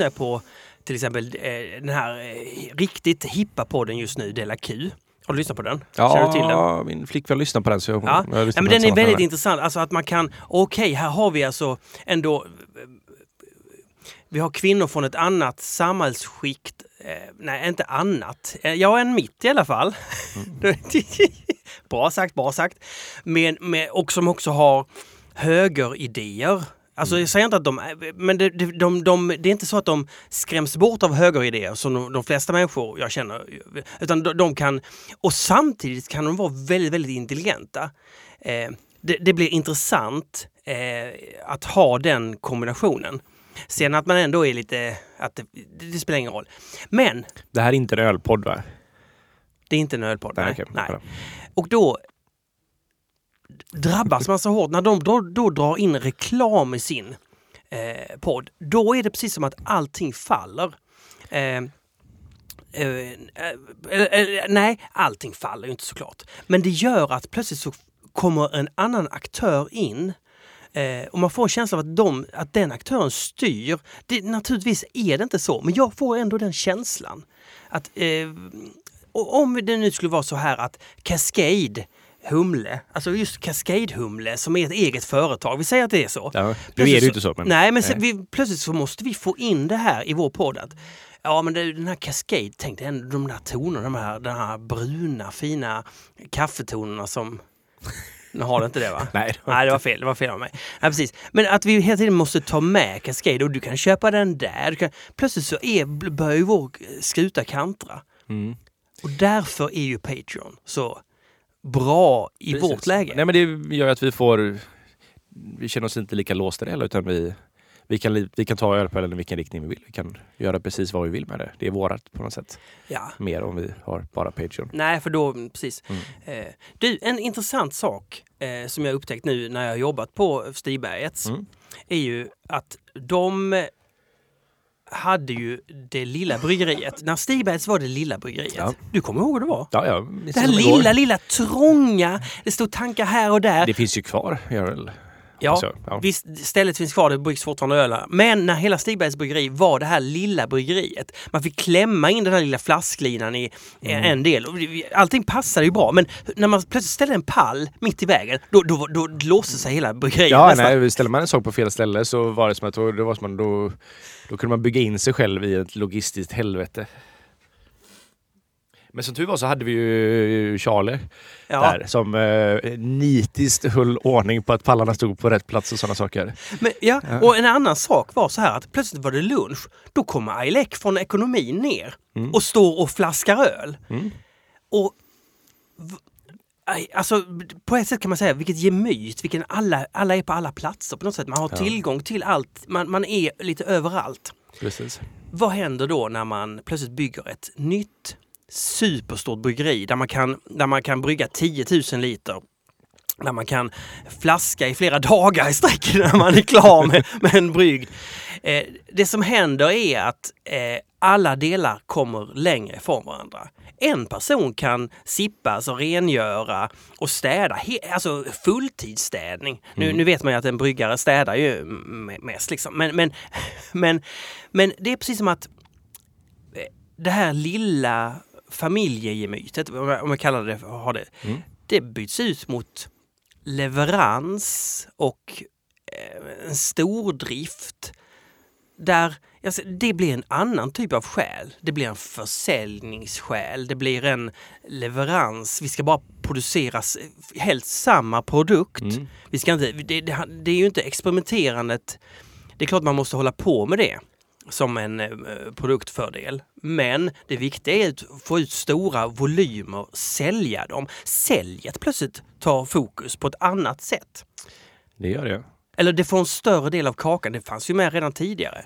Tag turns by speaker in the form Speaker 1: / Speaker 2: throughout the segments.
Speaker 1: lyssnar på till exempel eh, den här eh, riktigt hippa podden just nu, Dela Q. Har du lyssnat på den? Känner du till den?
Speaker 2: Ja, min flickvän lyssnar på den så jag,
Speaker 1: Ja.
Speaker 2: jag
Speaker 1: Ja, men den är väldigt intressant. Alltså att man kan, okej, här har vi alltså ändå vi har kvinnor från ett annat samhällsskikt. Eh, nej, inte annat. Eh, ja, en mitt i alla fall. bra sagt, bra sagt. Men, med, och som också har högeridéer. Alltså jag säger inte att de, men det, det, de, de, det är inte så att de skräms bort av högeridéer som de, de flesta människor jag känner. Utan de, de kan, och samtidigt kan de vara väldigt, väldigt intelligenta. Eh, det, det blir intressant eh, att ha den kombinationen. Sen att man ändå är lite, att det, det spelar ingen roll. Men
Speaker 2: Det här är inte en ölpodd va?
Speaker 1: det är inte en ölpodd. Nej,
Speaker 2: okej.
Speaker 1: nej. Och då drabbas man så hårt när de då, då drar in reklam i sin eh, podd. Då är det precis som att allting faller. Eh eh, eh, eh, eh, nej, allting faller ju inte såklart. Men det gör att plötsligt så kommer en annan aktör in Eh, och man får en känsla av att, de, att den aktören styr. Det, naturligtvis är det inte så, men jag får ändå den känslan. Att eh, och om det nu skulle vara så här att Cascade Humle, alltså just Cascade Humle som är ett eget företag, vi säger att det är så.
Speaker 2: Ja, nu är det ju inte så. Men,
Speaker 1: Nej, men sen, vi, plötsligt så måste vi få in det här i vår podd. Att, ja, men det, den här Cascade, tänk dig de där tonerna, de här, de här bruna fina kaffetonerna som... Nu har det inte det va?
Speaker 2: Nej, det var
Speaker 1: Nej, det var fel. Det var fel av mig. Nej, precis. Men att vi hela tiden måste ta med Cascade och du kan köpa den där. Du kan... Plötsligt så är, börjar ju vår skuta kantra.
Speaker 2: Mm.
Speaker 1: Och därför är ju Patreon så bra i
Speaker 2: Precis.
Speaker 1: vårt läge.
Speaker 2: Nej men det gör att vi får... Vi känner oss inte lika låsta heller utan vi, vi, kan, vi kan ta ölpölen i vilken riktning vi vill. Vi kan göra precis vad vi vill med det. Det är vårat på något sätt.
Speaker 1: Ja.
Speaker 2: Mer om vi har bara Patreon.
Speaker 1: Nej, för då, precis.
Speaker 2: Mm.
Speaker 1: Eh, du, en intressant sak eh, som jag upptäckt nu när jag har jobbat på Stibergets
Speaker 2: Mm.
Speaker 1: är ju att de hade ju det lilla bryggeriet. När Stibergets var det lilla bryggeriet.
Speaker 2: Ja.
Speaker 1: Du kommer ihåg hur det var?
Speaker 2: Ja, ja.
Speaker 1: Det här lilla, lilla trånga. Det stod tankar här och där.
Speaker 2: Det finns ju kvar, gör väl?
Speaker 1: Ja,
Speaker 2: Alltså, ja.
Speaker 1: visst, stället finns kvar, det bryggs fortfarande öl. Men när hela Stigbergs bryggeri var det här lilla bryggeriet. Man fick klämma in den här lilla flasklinan i
Speaker 2: Mm.
Speaker 1: en del. Allting passade ju bra, men när man plötsligt ställde en pall mitt i vägen, då, då, då, då låste sig hela bryggeriet
Speaker 2: Ja,
Speaker 1: nästan.
Speaker 2: nej, ställer man en sak på fel ställe så var det som att då, det var som att då, då kunde man bygga in sig själv i ett logistiskt helvete. Men som tur var så hade vi ju Charlie
Speaker 1: Ja.
Speaker 2: där som eh, nitiskt höll ordning på att pallarna stod på rätt plats och sådana saker.
Speaker 1: Men, ja.
Speaker 2: Ja.
Speaker 1: Och en annan sak var så här att plötsligt var det lunch. Då kommer Ailek från ekonomin ner
Speaker 2: Mm.
Speaker 1: och står och flaskar öl.
Speaker 2: Mm.
Speaker 1: Och Alltså på ett sätt kan man säga vilket gemyt, vilken alla, alla är på alla platser på något sätt. Man har
Speaker 2: Ja.
Speaker 1: tillgång till allt, man, man är lite överallt.
Speaker 2: Precis.
Speaker 1: Vad händer då när man plötsligt bygger ett nytt superstort bryggeri där man kan, där man kan brygga 10 000 liter? Där man kan flaska i flera dagar i sträck när man är klar med, med en brygd. Eh, det som händer är att eh, alla delar kommer längre ifrån varandra. En person kan sippa, alltså rengöra och städa, alltså fulltidsstädning. Nu, nu vet man ju att en bryggare städar ju mest liksom. Men, men, men, men det är precis som att eh, det här lilla familjegemytet, om jag, kallar det, har det,
Speaker 2: Mm.
Speaker 1: det byts ut mot leverans och eh, en stordrift där alltså, det blir en annan typ av skäl. Det blir en försäljningsskäl, det blir en leverans. Vi ska bara producera s- helst samma produkt.
Speaker 2: Mm.
Speaker 1: Vi ska inte, det, det, det är ju inte experimenterandet. Det är klart man måste hålla på med det som en eh, produktfördel. Men det viktiga är att få ut stora volymer, sälja dem. Säljet plötsligt tar fokus på ett annat sätt.
Speaker 2: Det gör det.
Speaker 1: Eller det får en större del av kakan. Det fanns ju med redan tidigare.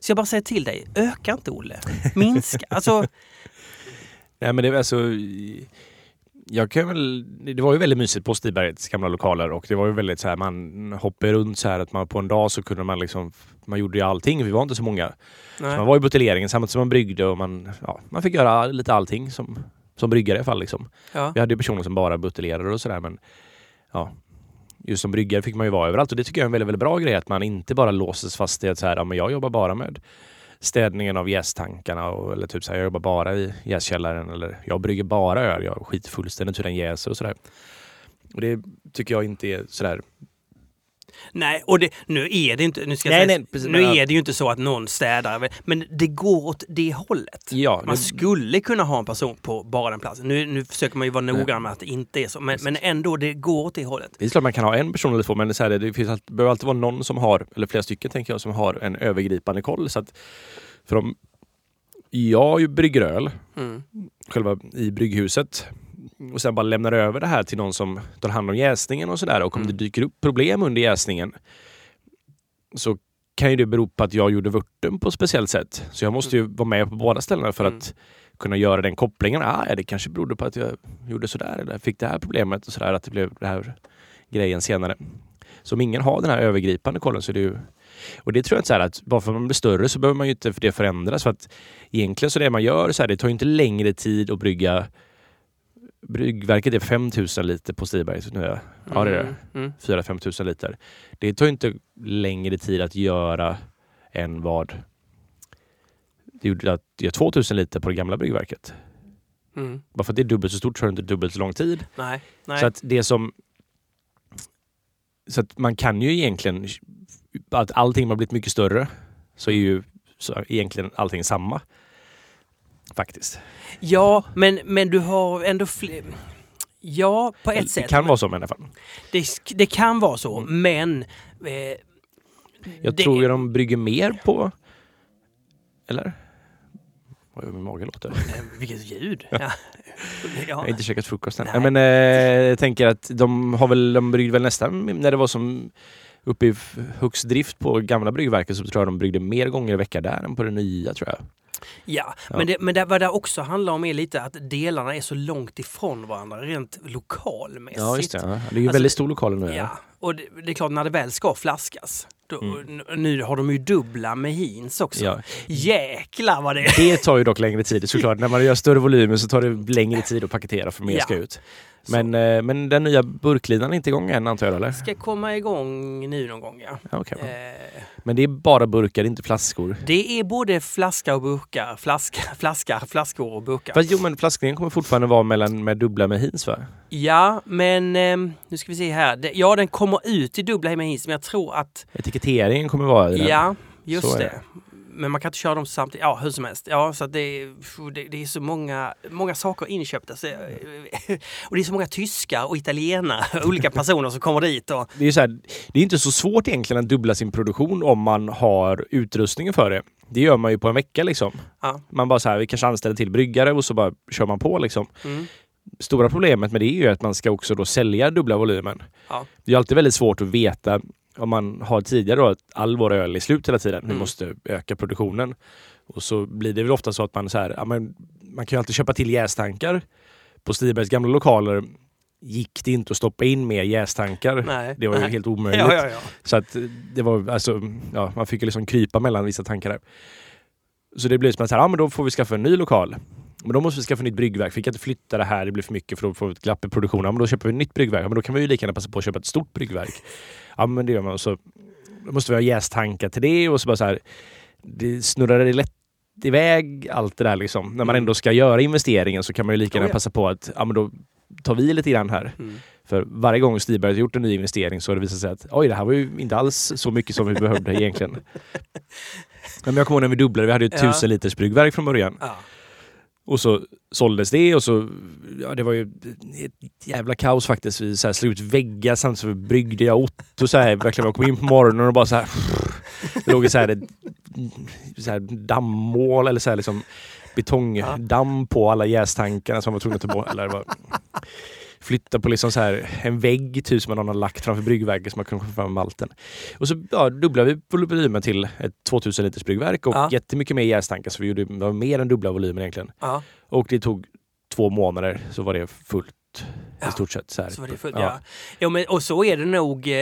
Speaker 1: Så jag bara säger till dig, öka inte Olle. Minska. Alltså,
Speaker 2: Nej men det var alltså... Jag kan väl, det var ju väldigt mysigt på Stibergets gamla lokaler och det var ju väldigt så här, man hoppade runt så här att man på en dag så kunde man liksom, man gjorde ju allting, vi var inte så många. Så man var i buteljeringen samtidigt som man bryggde och man, ja, man fick göra lite allting som, som bryggare i alla fall. Liksom.
Speaker 1: Ja.
Speaker 2: Vi hade ju personer som bara buteljerade och sådär men ja. just som bryggare fick man ju vara överallt och det tycker jag är en väldigt, väldigt bra grej att man inte bara låses fast i att så här, ja, men jag jobbar bara med städningen av jästankarna och, eller typ så här, jag jobbar bara i jäskällaren eller jag brygger bara öl, jag skiter fullständigt hur den jäser och sådär. Och det tycker jag inte är sådär
Speaker 1: Nej, och det, nu är det inte, nu ska jag
Speaker 2: Nej,
Speaker 1: säga,
Speaker 2: nej, precis,
Speaker 1: nu
Speaker 2: men-
Speaker 1: är det ju inte så att någon städar, men det går åt det hållet.
Speaker 2: Ja,
Speaker 1: Man
Speaker 2: det-
Speaker 1: skulle kunna ha en person på bara den platsen. Nu, nu försöker man ju vara noggrann med att det inte är så, men, men ändå, det går åt det hållet.
Speaker 2: Det är klart man kan ha en person eller två men det, så här, det finns alltid, behöver alltid vara någon som har, eller flera stycken tänker jag, som har en övergripande koll. Så att, för om jag ju brygger öl
Speaker 1: Mm.
Speaker 2: själva i brygghuset och sen bara lämnar över det här till någon som tar hand om jäsningen och sådär och om
Speaker 1: Mm.
Speaker 2: det dyker upp problem under jäsningen så kan ju det bero på att jag gjorde vörten på ett speciellt sätt. Så jag måste ju vara med på båda ställena för
Speaker 1: Mm.
Speaker 2: att kunna göra den kopplingen. Ah, ja, det kanske berodde på att jag gjorde sådär eller fick det här problemet och sådär att det blev det här grejen senare. Så om ingen har den här övergripande kollen så är det ju och det tror jag inte så här att bara för att man blir större så behöver man ju inte för det förändras. För att egentligen så det man gör så här, det tar ju inte längre tid att brygga Bryggverket är 5000 liter på Stiberg nu. är det. Ja det är det.
Speaker 1: Mm.
Speaker 2: 4-5 tusen liter. Det tar ju inte längre tid att göra än vad det gjorde att göra 2000 liter på det gamla bryggverket.
Speaker 1: Mm.
Speaker 2: Bara för att det är dubbelt så stort tar det inte dubbelt så lång tid.
Speaker 1: Nej, nej.
Speaker 2: Så att det som... Så att man kan ju egentligen... Att allting har blivit mycket större så är ju så egentligen allting samma. Faktiskt.
Speaker 1: Ja, men, men du har ändå fler... Ja, på ett
Speaker 2: det
Speaker 1: sätt.
Speaker 2: kan vara så i alla fall.
Speaker 1: Det, det kan vara så, men... Eh,
Speaker 2: Jag
Speaker 1: det-
Speaker 2: tror ju de brygger mer på... Eller? Vad gör min mage låter?
Speaker 1: Eh, Vilket ljud! Ja.
Speaker 2: Jag
Speaker 1: Ja.
Speaker 2: har inte käkat frukost än.
Speaker 1: Nej.
Speaker 2: Men, eh, jag tänker att de har väl, de bryggde väl nästan, när det var som uppe i högst drift på gamla bryggverket så tror jag de bryggde mer gånger i veckan där än på det nya tror jag.
Speaker 1: Ja,
Speaker 2: Ja.
Speaker 1: men, det, men det, vad det också handlar om är lite att delarna är så långt ifrån varandra rent lokalmässigt.
Speaker 2: Ja just det. Ja. Det är ju
Speaker 1: Alltså,
Speaker 2: väldigt stor lokal nu.
Speaker 1: Ja, och det, det är klart när det väl ska flaskas. Då,
Speaker 2: Mm.
Speaker 1: Nu har de ju dubbla med hins också.
Speaker 2: Ja.
Speaker 1: Jäklar vad det är!
Speaker 2: Det tar ju dock längre tid såklart. När man gör större volymer så tar det längre tid att paketera för mer
Speaker 1: Ja.
Speaker 2: ska ut. Men, eh, men den nya burklinan är inte igång än antar jag eller?
Speaker 1: Ska komma igång nu någon gång ja.
Speaker 2: Ja, okej.
Speaker 1: Eh,
Speaker 2: Men det är bara burkar, inte flaskor.
Speaker 1: det är både flaska och burkar. Flaska, flaska, flaskor och burkar.
Speaker 2: Fast jo men flaskningen kommer fortfarande vara mellan, med dubbla med hins va?
Speaker 1: Ja, men ehm, nu ska vi se här. Ja, den kommer ut i dubbla med hins, men jag tror att...
Speaker 2: Etiketteringen kommer vara i den.
Speaker 1: Ja, just det.
Speaker 2: det.
Speaker 1: Men man kan inte köra dem samtidigt. Ja, hur som helst. Ja, så det, är- det, det är så många, många saker inköpta. Så, och det är så många tyskar och italienare, olika personer som kommer dit. Och,
Speaker 2: Det är, så här, det är inte så svårt egentligen att dubbla sin produktion om man har utrustningen för det. Det gör man ju på en vecka liksom.
Speaker 1: ja.
Speaker 2: Man bara så här, vi kanske anställer till bryggare och så bara kör man på liksom.
Speaker 1: Mm.
Speaker 2: Stora problemet med det är ju att man ska också då sälja dubbla volymen.
Speaker 1: Ja.
Speaker 2: Det är alltid väldigt svårt att veta om man har tidigare då att all vår öl är slut hela tiden. Vi
Speaker 1: Mm.
Speaker 2: måste öka produktionen. Och så blir det väl ofta så att man så här, ja, men man kan ju alltid köpa till jästankar. På Stibergs gamla lokaler gick det inte att stoppa in mer jästankar.
Speaker 1: Nej.
Speaker 2: Det var ju
Speaker 1: Nej.
Speaker 2: helt omöjligt.
Speaker 1: Ja, ja, ja.
Speaker 2: Så att det var alltså, ja, man fick ju liksom krypa mellan vissa tankar där. Så det blev som att så här, ja men då får vi skaffa en ny lokal. Men då måste vi skaffa nytt bryggverk. Vi kan inte flytta det här, det blir för mycket för då får vi ett glapp i produktionen. Ja, men då köper vi ett nytt bryggverk. Ja, men då kan vi ju lika gärna passa på att köpa ett stort bryggverk. Ja men det gör man. Så då måste vi ha jästankar till det och så bara så här. Det snurrar lätt iväg allt det där liksom. När man
Speaker 1: Mm.
Speaker 2: ändå ska göra investeringen så kan man ju lika gärna passa på att ja men då tar vi lite grann här.
Speaker 1: Mm.
Speaker 2: För varje gång Stiberg har gjort en ny investering så har det visat sig att oj, det här var ju inte alls så mycket som vi behövde egentligen. Men jag kommer ihåg när vi dubblade, vi hade ju ett
Speaker 1: Ja.
Speaker 2: tusen liters bryggverk från början.
Speaker 1: Ja.
Speaker 2: Och så såldes det och så, ja det var ju ett jävla kaos faktiskt. Vi så här slog ut väggar samtidigt som vi bryggde. Jag åt och så här, verkligen, jag kom in på morgonen och bara så här. Det låg så här, ett, så här dammål eller så här liksom betongdamm på alla jästankarna som man var tvungna att ta bort. Eller det var, flytta på liksom så här en vägg typ som någon har lagt framför bryggverket så man kunde få fram malten. Och så ja, dubblade vi volymen till ett 2000 liters bryggverk och
Speaker 1: Ja.
Speaker 2: jättemycket mer jästankar så vi gjorde det var mer än dubbla volymen egentligen.
Speaker 1: Ja.
Speaker 2: Och det tog två månader så var det fullt.
Speaker 1: Ja,
Speaker 2: I stort sett. Så.
Speaker 1: Så var det fullt, ja. Ja, men, och så är det nog. Eh,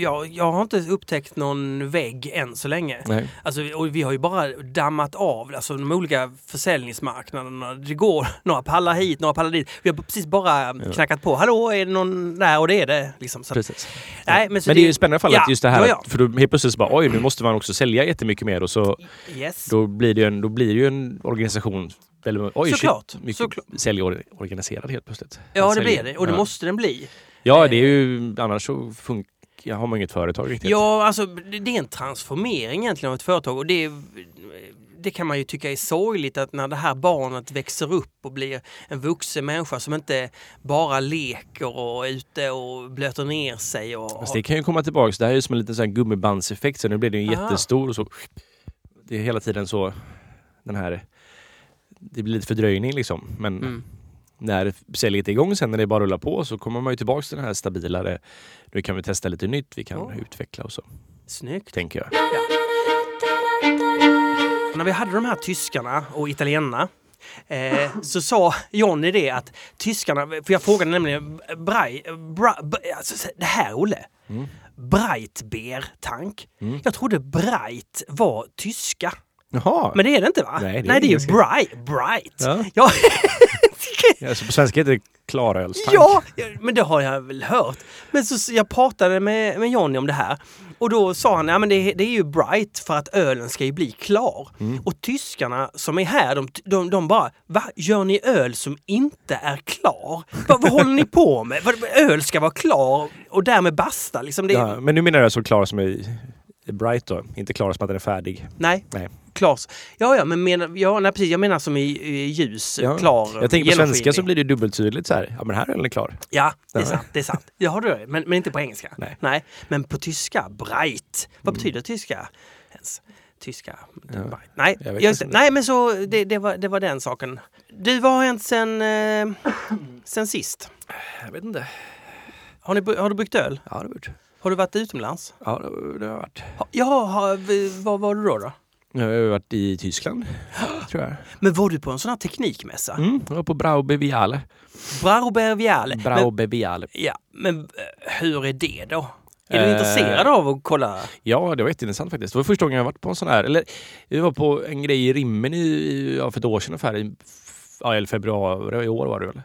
Speaker 1: jag, jag har inte upptäckt någon vägg än så länge.
Speaker 2: Nej.
Speaker 1: Alltså, och vi har ju bara dammat av alltså, de olika försäljningsmarknaderna. Det går några pallar hit, några pallar dit. Vi har precis bara knackat på. Hallå, är det någon där? Och det är det. Liksom. Så,
Speaker 2: Precis.
Speaker 1: nej, men, så
Speaker 2: Men det är ju spännande i alla fall
Speaker 1: Ja,
Speaker 2: att just det här,
Speaker 1: ja, ja.
Speaker 2: för då helt plötsligt bara oj, nu måste man också sälja jättemycket mer och så
Speaker 1: Yes.
Speaker 2: då blir det en, då blir det ju en organisation väldigt, oj,
Speaker 1: Såklart,
Speaker 2: shit, mycket
Speaker 1: såklart.
Speaker 2: säljorganiserad helt plötsligt.
Speaker 1: Ja, det blir det. Och det
Speaker 2: ja.
Speaker 1: måste den bli.
Speaker 2: Ja, det är ju annars så funkar jag har man inget företag riktigt.
Speaker 1: Ja, alltså det är en transformering egentligen av ett företag och det, är- det kan man ju tycka är sorgligt att när det här barnet växer upp och blir en vuxen människa som inte bara leker och är ute och blöter ner sig. Och,
Speaker 2: Fast det kan ju komma tillbaks. Det här är ju som en liten sån gummibandseffekt. Så nu blir det ju jättestor och så. Det är hela tiden så den här. Det blir lite fördröjning liksom. Men
Speaker 1: Mm.
Speaker 2: När säljet är igång sen när det bara rullar på så kommer man ju tillbaks till den här stabilare. Nu kan vi testa lite nytt. Vi kan
Speaker 1: Ja.
Speaker 2: utveckla och så.
Speaker 1: Snyggt.
Speaker 2: Tänker jag.
Speaker 1: När vi hade de här tyskarna och italienarna eh, så sa Johnny det att tyskarna, för jag frågade nämligen Brai, bra, alltså, det här Olle,
Speaker 2: Mm.
Speaker 1: Breitbeer-tank.
Speaker 2: Mm.
Speaker 1: Jag trodde Breit var tyska.
Speaker 2: Jaha!
Speaker 1: Men det är det inte va?
Speaker 2: Nej, det är
Speaker 1: Nej, det är ju. Bright. Bright.
Speaker 2: Ja.
Speaker 1: Ja.
Speaker 2: Ja, så på svenska heter det klarölstank.
Speaker 1: ja, men det har jag väl hört. Men så, jag pratade med, med Johnny om det här och då sa han, ja men det, det är ju bright för att ölen ska ju bli klar.
Speaker 2: Mm.
Speaker 1: Och tyskarna som är här, de, de, de bara, va? Gör ni öl som inte är klar? Vad, vad håller ni på med? Öl ska vara klar och därmed basta liksom. Det,
Speaker 2: Ja, men nu menar jag så klar som är bright då, inte klar som att den är färdig.
Speaker 1: Nej,
Speaker 2: Nej.
Speaker 1: klar. Ja, ja, men menar, ja, nej, precis, jag menar som i, i ljus,
Speaker 2: Ja.
Speaker 1: klar,
Speaker 2: Jag tänker på svenska så blir det dubbeltydligt så här. Ja men här är den klar.
Speaker 1: Ja, det är
Speaker 2: Ja.
Speaker 1: sant. Det är sant. Det har du men, men inte på engelska.
Speaker 2: Nej.
Speaker 1: Men på tyska, breit. Vad
Speaker 2: Mm.
Speaker 1: betyder tyska ens? Tyska,
Speaker 2: Ja.
Speaker 1: Nej,
Speaker 2: Jag inte.
Speaker 1: nej, men så det, det, var, det var den saken. Du, vad har hänt sen, eh, sen sist?
Speaker 2: Jag vet inte.
Speaker 1: Har, ni, har du bryggt öl?
Speaker 2: Ja det har jag gjort.
Speaker 1: Har du varit utomlands?
Speaker 2: Ja det, det har jag varit.
Speaker 1: Ja, har, var var du då? då?
Speaker 2: Jag har varit i Tyskland, tror jag.
Speaker 1: Men var du på en sån här teknikmässa?
Speaker 2: Mm, jag var på Braube Viale.
Speaker 1: Brauber Viale. Men,
Speaker 2: Braube Viale.
Speaker 1: ja, men eh, hur är det då? Är du
Speaker 2: Eh.
Speaker 1: intresserad av att kolla?
Speaker 2: Ja, det var jätteintressant faktiskt. Det var första gången jag varit på en sån här. Eller vi var på en grej i Rimmen i, i, ja, för ett år sedan ungefär. I, ja, eller februari i år var det väl.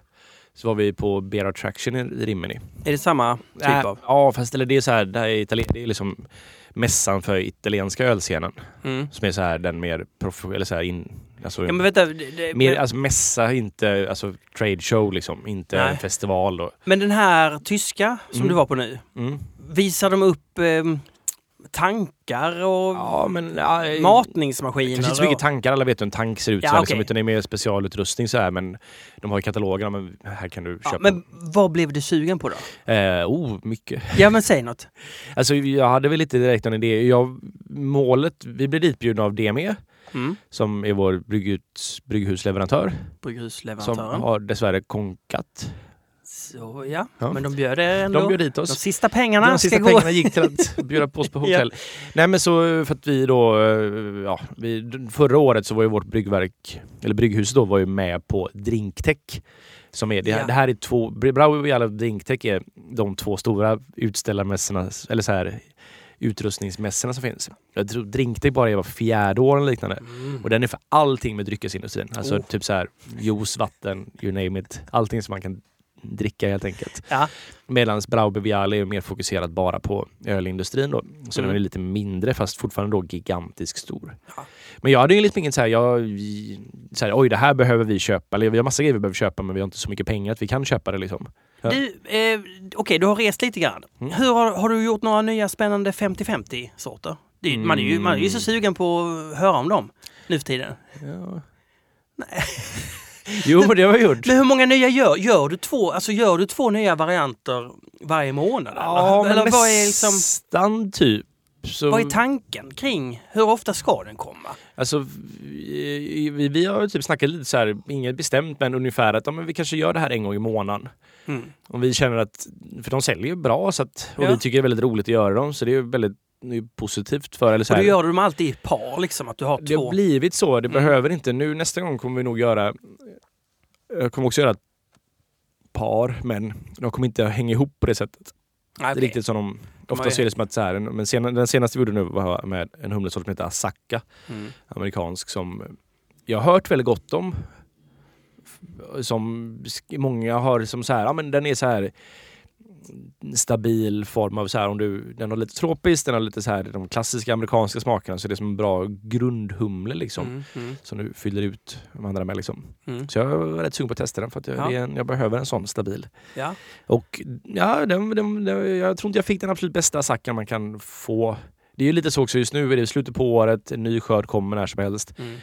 Speaker 2: Så var vi på Bear Attraction i, i Rimmen. I.
Speaker 1: Är det samma typ
Speaker 2: Äh,
Speaker 1: av?
Speaker 2: Ja, fast eller det är så här, det här är, Italien, det är liksom mässan för italienska ölscenen.
Speaker 1: Mm.
Speaker 2: Som är så här den mer prof, eller så här in, alltså,
Speaker 1: Ja, men vänta. Det, det,
Speaker 2: mer,
Speaker 1: men,
Speaker 2: alltså mässa, inte alltså trade show liksom, inte
Speaker 1: Nej.
Speaker 2: festival. Och,
Speaker 1: men den här tyska som
Speaker 2: Mm.
Speaker 1: du var på nu,
Speaker 2: mm.
Speaker 1: visar de upp eh, tankar och
Speaker 2: Ja, men ja,
Speaker 1: matningsmaskiner?
Speaker 2: Kanske inte så mycket tankar, alla vet hur en tank ser ut.
Speaker 1: Ja,
Speaker 2: så här,
Speaker 1: okej.
Speaker 2: liksom, utan det är mer specialutrustning så här. Men de har ju katalogerna, men här kan du köpa.
Speaker 1: men vad blev du sugen på då?
Speaker 2: Eh, oh, mycket.
Speaker 1: Ja men säg något.
Speaker 2: Alltså jag hade väl lite direkt en idé. Jag, målet, vi blev ditbjudna av DME
Speaker 1: Mm.
Speaker 2: som är vår brygghus, brygghusleverantör. Som har dessvärre konkat.
Speaker 1: Så, ja.
Speaker 2: Ja.
Speaker 1: men de bjöd ändå.
Speaker 2: De bjöd
Speaker 1: De
Speaker 2: oss.
Speaker 1: sista pengarna
Speaker 2: De sista pengarna
Speaker 1: gå...
Speaker 2: gick till att bjuda på oss på
Speaker 1: Ja.
Speaker 2: hotell. Nej men så för att vi då, ja, vi, förra året så var ju vårt bryggverk, eller brygghus då var ju med på Drinktech. Som är, det, här,
Speaker 1: Ja.
Speaker 2: det här är två, Brau och Jalla Drinktech är de två stora utställarmässorna, eller så här utrustningsmässorna som finns. Jag tror Drinktech bara är var fjärde år eller liknande.
Speaker 1: Mm.
Speaker 2: Och den är för allting med dryckesindustrin. Alltså
Speaker 1: Oh.
Speaker 2: typ så här juice, vatten, you name it. Allting som man kan dricka helt enkelt.
Speaker 1: Ja.
Speaker 2: Medan Braube Viale är mer fokuserat bara på ölindustrin då. Så
Speaker 1: Mm.
Speaker 2: den är lite mindre fast fortfarande då gigantiskt stor.
Speaker 1: Ja.
Speaker 2: Men jag hade ju liksom inget så här, jag, så här, oj det här behöver vi köpa. Eller vi har massa grejer vi behöver köpa men vi har inte så mycket pengar att vi kan köpa det liksom. Ja.
Speaker 1: Du, eh, okej du har rest lite grann.
Speaker 2: Mm.
Speaker 1: Hur har, har du gjort några nya spännande 50-50 sorter? Det, man, är ju, man är ju så sugen på att höra om dem nu för tiden.
Speaker 2: Ja. jo men det har jag gjort.
Speaker 1: Men hur många nya gör, gör du? Två, alltså gör du två nya varianter varje månad?
Speaker 2: Ja,
Speaker 1: eller? eller vad är, liksom,
Speaker 2: nästan typ. Så,
Speaker 1: vad är tanken kring hur ofta ska den komma?
Speaker 2: Alltså, vi, vi, har typ snackat lite så här, inget bestämt men ungefär att ja, men vi kanske gör det här en gång i månaden.
Speaker 1: Mm.
Speaker 2: Om vi känner att, för de säljer ju bra så att, och
Speaker 1: Ja.
Speaker 2: vi tycker det är väldigt roligt att göra dem så det är väldigt positivt för eller så
Speaker 1: Och
Speaker 2: här.
Speaker 1: då gör du dem alltid i ett par, liksom att du har
Speaker 2: Det
Speaker 1: två?
Speaker 2: har blivit så, det
Speaker 1: Mm.
Speaker 2: behöver inte. Nu nästa gång kommer vi nog göra, jag kommer också göra par men de kommer inte hänga ihop på det sättet.
Speaker 1: Nej, okej.
Speaker 2: Riktigt som de... Ofta är det som att så här, en- men sen, den senaste vi gjorde nu var med en humlesort som heter Asaka.
Speaker 1: Mm.
Speaker 2: Amerikansk som jag har hört väldigt gott om. Som många har som så här, ja men den är så här stabil form av så här om du, den har lite tropiskt, den har lite så här de klassiska amerikanska smakerna så det är som en bra grundhumle liksom.
Speaker 1: Mm, mm,
Speaker 2: Som du fyller ut de andra med liksom.
Speaker 1: mm.
Speaker 2: Så jag var rätt sugen på att testa den för att jag,
Speaker 1: Ja.
Speaker 2: är en, jag behöver en sån stabil.
Speaker 1: Ja.
Speaker 2: Och ja, den, den, den, jag tror inte jag fick den absolut bästa sackan man kan få. Det är ju lite så också just nu, är det slutet på året, en ny skörd kommer när som helst.
Speaker 1: Mm.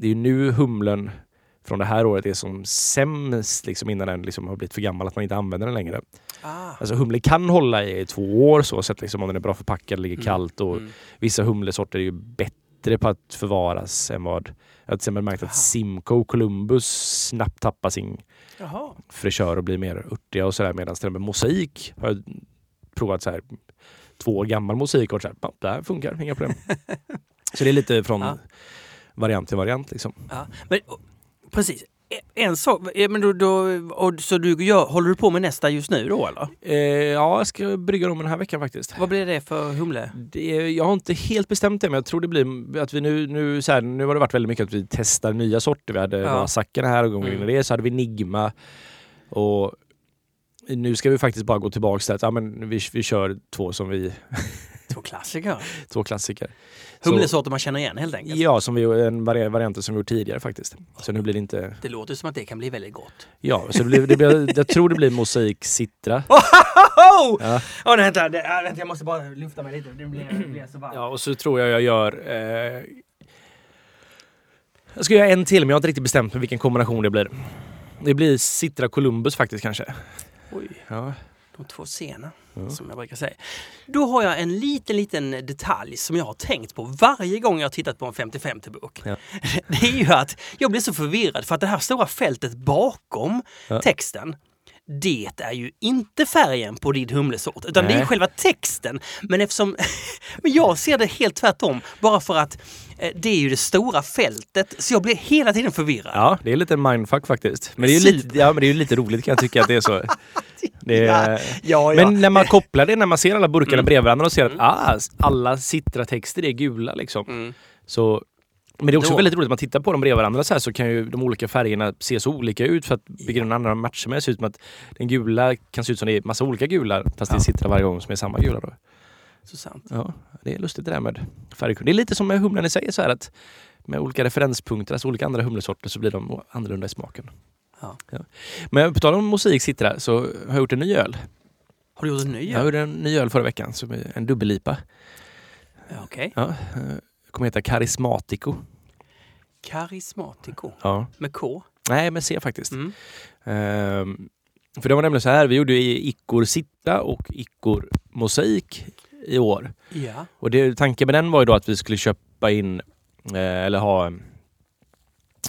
Speaker 2: Det är ju nu humlen från det här året är som sämst liksom innan den liksom har blivit för gammal att man inte använder den längre.
Speaker 1: Ah.
Speaker 2: Alltså humle kan hålla i två år så sett liksom om den är bra förpackad, ligger
Speaker 1: Mm.
Speaker 2: kallt och
Speaker 1: Mm.
Speaker 2: vissa humlesorter är ju bättre på att förvaras än vad jag har till exempel märkt
Speaker 1: Aha.
Speaker 2: att Simcoe Columbus snabbt tappar sin fräschör och blir mer örtiga och sådär medan den med mosaik har jag provat så här två år gammal mosaik och så här, det här funkar, inga problem. så det är lite från
Speaker 1: Ja.
Speaker 2: variant till variant liksom.
Speaker 1: Ja. Men, precis. E- En sak, eh, men då, då, och, så du gör, håller du på med nästa just nu då eller?
Speaker 2: Eh, ja, jag ska brygga dem den här veckan faktiskt.
Speaker 1: Vad blir det för humle?
Speaker 2: Det jag har inte helt bestämt det, men jag tror det blir att vi nu, nu, så här, nu har det varit väldigt mycket att vi testar nya sorter. Vi hade
Speaker 1: Ja.
Speaker 2: Sackarna här och gången
Speaker 1: Mm.
Speaker 2: det så hade vi Nigma. Och nu ska vi faktiskt bara gå tillbaka till att ja, men vi, vi kör två som vi,
Speaker 1: Två klassiker.
Speaker 2: två klassiker. Så-
Speaker 1: Humlesorter man känner igen helt enkelt.
Speaker 2: Ja, som vi, en vari- variant som vi gjort tidigare faktiskt. Så nu blir det inte...
Speaker 1: Det låter som att det kan bli väldigt gott.
Speaker 2: Ja, så det blir, det blir, jag tror det blir mosaik citra.
Speaker 1: Oh!
Speaker 2: Ja.
Speaker 1: Oh, nej, vänta, det, vänta, jag måste bara lufta mig lite. Det blir, det blir så varmt.
Speaker 2: Ja, och så tror jag jag gör... Eh, jag ska göra en till, men jag har inte riktigt bestämt mig vilken kombination det blir. Det blir Citra Columbus faktiskt kanske.
Speaker 1: Oj,
Speaker 2: Ja.
Speaker 1: De två sena,
Speaker 2: Ja.
Speaker 1: som jag brukar säga. Då har jag en liten, liten detalj som jag har tänkt på varje gång jag har tittat på en 50-50-bok.
Speaker 2: Ja.
Speaker 1: Det är ju att jag blir så förvirrad för att det här stora fältet bakom
Speaker 2: Ja.
Speaker 1: texten det är ju inte färgen på din humlesort, utan det är
Speaker 2: Nej.
Speaker 1: själva texten. Men eftersom men jag ser det helt tvärtom, bara för att eh, det är ju det stora fältet, så jag blir hela tiden förvirrad.
Speaker 2: ja, det är lite mindfuck faktiskt. Men det är ju lite, ja, men det är lite roligt kan jag tycka att det är så. Det är,
Speaker 1: Ja, ja.
Speaker 2: Men när man kopplar det, när man ser alla burkarna
Speaker 1: Mm.
Speaker 2: bredvid varandra och ser att
Speaker 1: Mm.
Speaker 2: ah, alla Citra-texter är gula liksom.
Speaker 1: Mm.
Speaker 2: Så, men det är också
Speaker 1: Då-
Speaker 2: väldigt roligt att man tittar på dem bredvid varandra så här så kan ju de olika färgerna se så olika ut för att bygga den andra matcher med ser ut som att den gula kan se ut som det är massa olika gula fast
Speaker 1: Ja.
Speaker 2: det sitter varje gång som är samma gula då.
Speaker 1: Så sant.
Speaker 2: Ja, det är lustigt det där med färg. Det är lite som med humlan i sig så här att med olika referenspunkter, alltså olika andra humlesorter så blir de annorlunda i smaken.
Speaker 1: Ja.
Speaker 2: Men på tal om mosaik citra så har jag gjort en ny öl.
Speaker 1: Har du gjort en ny?
Speaker 2: Jag gjorde en ny öl förra veckan som är en dubbellipa.
Speaker 1: Ja, Okej.
Speaker 2: Ja, eh, kommer heta Charismatico.
Speaker 1: Karismatico.
Speaker 2: Ja.
Speaker 1: Med K.
Speaker 2: Nej, men C faktiskt.
Speaker 1: Mm.
Speaker 2: Ehm, för det var nämligen så här, vi gjorde i Ickor Sitta och Ickor Mosaik i år.
Speaker 1: Ja.
Speaker 2: Och det, tanken med den var ju då att vi skulle köpa in, eh, eller ha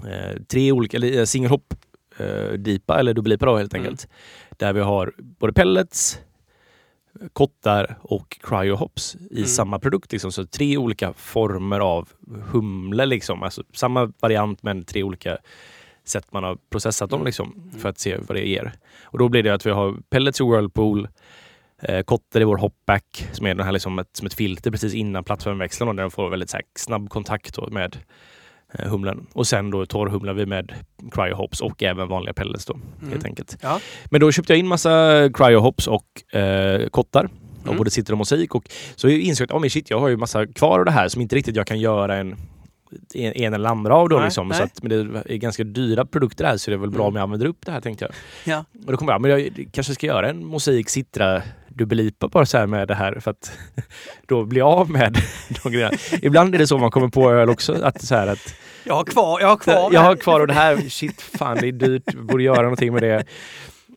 Speaker 2: eh, tre olika, eller eh, single hop eh, dipa eller dubbellipa då helt
Speaker 1: Mm.
Speaker 2: enkelt. Där vi har både pellets, kottar och cryo hops i
Speaker 1: Mm.
Speaker 2: samma produkt. Liksom. Så tre olika former av humle liksom. Alltså samma variant men tre olika sätt man har processat dem liksom,
Speaker 1: Mm.
Speaker 2: för att se vad det ger. Och då blir det att vi har pellets i Whirlpool, eh, kotter i vår hopback som är den här liksom ett, som ett filter precis innan plattformväxeln där den får väldigt här, snabb kontakt med eh, humlen. Och sen då torrhumlar vi med cryo hops och även vanliga pellets då
Speaker 1: Mm.
Speaker 2: helt enkelt.
Speaker 1: Ja.
Speaker 2: Men då köpte jag in massa cryo hops och eh, kottar.
Speaker 1: Mm.
Speaker 2: Och både sitter och mosaik. Och så insåg jag att oh, shit, jag har ju massa kvar av det här som inte riktigt jag kan göra en en, en eller andra av. Då,
Speaker 1: Nej,
Speaker 2: liksom.
Speaker 1: nej.
Speaker 2: Så att, men det är ganska dyra produkter här så det är väl bra
Speaker 1: Mm.
Speaker 2: om jag använder upp det här tänkte jag.
Speaker 1: Ja.
Speaker 2: Och då kom jag, men jag kanske ska göra en mosaik citra dubbellipa bara så här med det här för att då bli av med de grejerna. Ibland är det så man kommer på öl också. Att, så här, att
Speaker 1: Jag har kvar, jag har kvar.
Speaker 2: jag har kvar och det här, shit fan det är dyrt, vi borde göra någonting med det.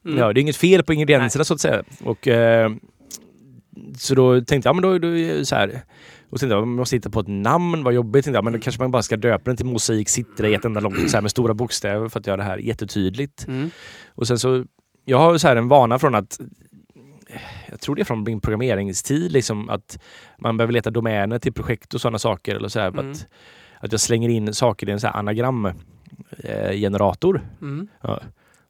Speaker 1: Mm.
Speaker 2: Ja, det är inget fel på ingredienserna så att säga. Och, eh, så då tänkte jag, men då, då så här. Och tänkte jag, man måste hitta på ett namn, vad jobbigt. Tänkte jag, men då kanske man bara ska döpa den till Mosaik Citra i ett enda långt så här, med stora bokstäver för att göra det här jättetydligt.
Speaker 1: Mm.
Speaker 2: Och sen så, jag har så här en vana från att jag tror det är från min programmeringstid, liksom att man behöver leta domäner till projekt och sådana saker. Eller så här,
Speaker 1: Mm.
Speaker 2: att, att jag slänger in saker i en så här anagram eh.
Speaker 1: Mm.
Speaker 2: Ja.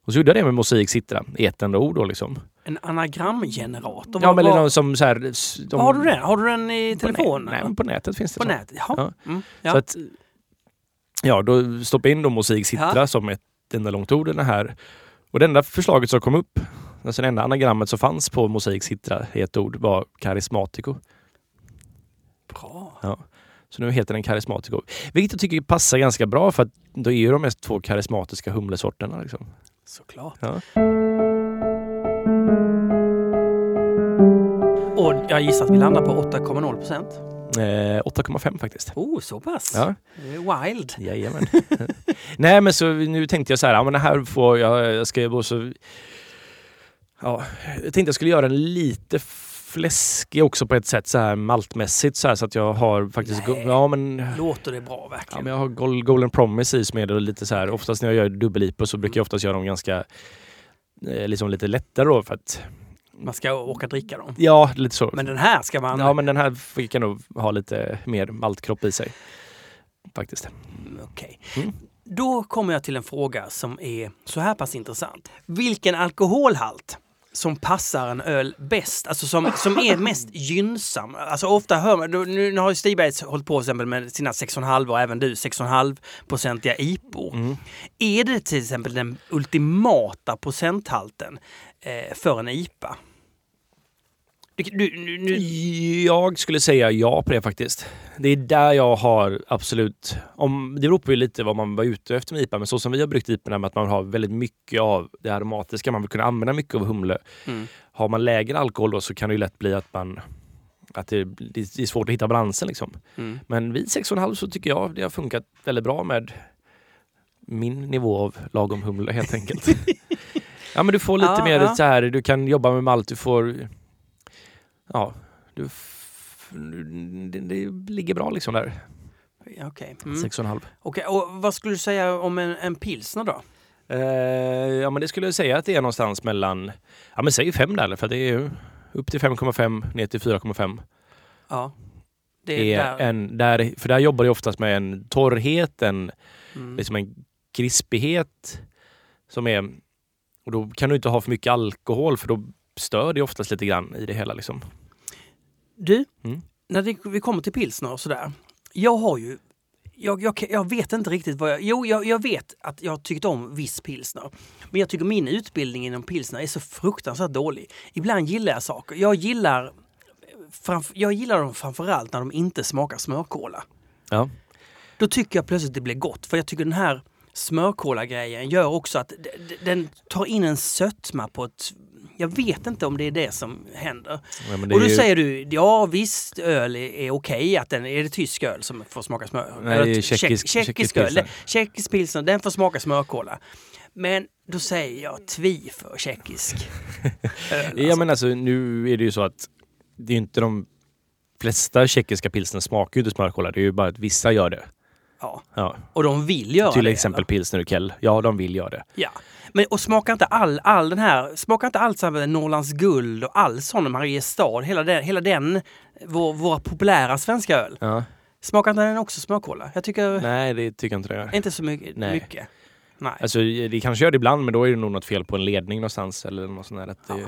Speaker 2: Och så gjorde jag det med Mosaik Citra i ett enda ord då liksom.
Speaker 1: En anagramgenerator?
Speaker 2: Ja, men liksom som så här... de-
Speaker 1: Har du den? Har du den i telefonen?
Speaker 2: Nej, men på nätet finns det.
Speaker 1: På
Speaker 2: så.
Speaker 1: nätet?
Speaker 2: Ja.
Speaker 1: Mm.
Speaker 2: Så
Speaker 1: Ja.
Speaker 2: att, ja, då stoppade jag in då Mosaik Citra
Speaker 1: Ja.
Speaker 2: som ett enda långt ord i den här. Och det enda förslaget som kom upp, alltså det enda anagrammet som fanns på Mosaik Citra i ett ord var karismatico.
Speaker 1: Bra.
Speaker 2: Så nu heter den karismatico. Vilket jag tycker passar ganska bra för att då är ju de mest två karismatiska humlesorterna. Liksom.
Speaker 1: Såklart.
Speaker 2: Ja.
Speaker 1: Och jag gissar att vi landar på 8,0 procent.
Speaker 2: Eh, 8,5 faktiskt.
Speaker 1: Oh, så pass.
Speaker 2: Ja.
Speaker 1: Det är Wild.
Speaker 2: Jajamän. Nej men så nu tänkte jag så här, ja men det här får jag, jag ska så... Ja, jag tänkte jag skulle göra den lite fläskig också på ett sätt så här maltmässigt så här så att jag har faktiskt...
Speaker 1: Nej.
Speaker 2: Ja men...
Speaker 1: Låter det bra
Speaker 2: Ja,
Speaker 1: verkligen?
Speaker 2: men jag har Gol- Golden Promise i som är det lite så här, oftast när jag gör dubbel så brukar jag oftast göra dem ganska eh, liksom lite lättare då för att
Speaker 1: Man ska åka dricka dem.
Speaker 2: Ja, lite så.
Speaker 1: Men den här ska man...
Speaker 2: ja, men den här fick jag nog ha lite mer maltkropp i sig. Faktiskt.
Speaker 1: Mm, Okej.
Speaker 2: Mm.
Speaker 1: Då kommer jag till en fråga som är så här pass intressant. Vilken alkoholhalt som passar en öl bäst, alltså som, som är mest gynnsam. Alltså ofta hör man, nu, nu har ju Stigbergs hållit på exempel med sina 6,5 och även du 6,5 procentiga IPOR.
Speaker 2: Mm.
Speaker 1: Är det till exempel den ultimata procenthalten eh, för en IPA? Du, nu,
Speaker 2: Jag skulle säga ja på det faktiskt. Det är där jag har absolut... Om, det beror på ju lite vad man var ute efter med IPA, men så som vi har bryggt IPA med att man har väldigt mycket av det aromatiska, man vill kunna använda mycket av humle.
Speaker 1: mm.
Speaker 2: Har man lägre alkohol då så kan det ju lätt bli att man att det, det är svårt att hitta balansen liksom.
Speaker 1: Mm.
Speaker 2: Men vid 6,5 så tycker jag det har funkat väldigt bra med min nivå av lagom humle helt enkelt. ja men du får lite
Speaker 1: Ja,
Speaker 2: mer
Speaker 1: ja.
Speaker 2: så här, du kan jobba med malt, du får... Ja, du... Det, det ligger bra liksom där.
Speaker 1: Okej. Mm.
Speaker 2: 6,5.
Speaker 1: Okej, och vad skulle du säga om en, en pilsner då?
Speaker 2: Eh, ja men det skulle jag säga att det är någonstans mellan, ja men säg 5 där för det är ju upp till 5,5 ner till 4,5.
Speaker 1: Ja. Det
Speaker 2: är
Speaker 1: är där.
Speaker 2: en, där, för där jobbar det oftast med en torrhet, en,
Speaker 1: Mm.
Speaker 2: liksom en krispighet som är... Och då kan du inte ha för mycket alkohol för då stör det oftast lite grann i det hela. Liksom.
Speaker 1: Du,
Speaker 2: Mm.
Speaker 1: när det, vi kommer till pilsner och sådär. Jag har ju... Jag, jag, jag vet inte riktigt vad jag... Jo, jag, jag vet att jag tyckt om viss pilsner. Men jag tycker min utbildning inom pilsner är så fruktansvärt dålig. Ibland gillar jag saker. Jag gillar... Framf, jag gillar dem framförallt när de inte smakar smörkola.
Speaker 2: Ja.
Speaker 1: Då tycker jag plötsligt det blir gott. För jag tycker den här smörkola-grejen gör också att den tar in en sötma på ett... Jag vet inte om det är det som händer.
Speaker 2: Ja, det
Speaker 1: Och då
Speaker 2: är ju-
Speaker 1: säger du, ja visst öl är, är okej, att den, är det tysk öl som får smaka smör?
Speaker 2: Nej,
Speaker 1: Eller
Speaker 2: tjeckisk-
Speaker 1: tjeck-
Speaker 2: tjeckisk
Speaker 1: tjeckisk öl. Tjeckisk pilsner, den får smaka smörkola. Men då säger jag tvi för tjeckisk öl.
Speaker 2: Ja
Speaker 1: alltså.
Speaker 2: men alltså nu är det ju så att det är inte de flesta tjeckiska pilsner smakar ju inte smörkola. Det är ju bara att vissa gör det.
Speaker 1: ja.
Speaker 2: Ja.
Speaker 1: Och de vill göra
Speaker 2: Till
Speaker 1: det.
Speaker 2: exempel
Speaker 1: eller?
Speaker 2: pilsner och kell. Ja, de vill göra det.
Speaker 1: Ja. Men och smakar inte all, all den här, smakar inte allt så här Norrlands guld och all sån Mariestad, hela den, hela den vår, våra populära svenska öl.
Speaker 2: Ja.
Speaker 1: Smakar inte den också smörkola? Jag tycker
Speaker 2: Nej, det tycker inte det gör.
Speaker 1: inte så mycket.
Speaker 2: Nej.
Speaker 1: mycket. Nej.
Speaker 2: Alltså, det kanske gör det ibland, men då är det nog något fel på en ledning någonstans. Eller något sånt där. Att det,
Speaker 1: Ja.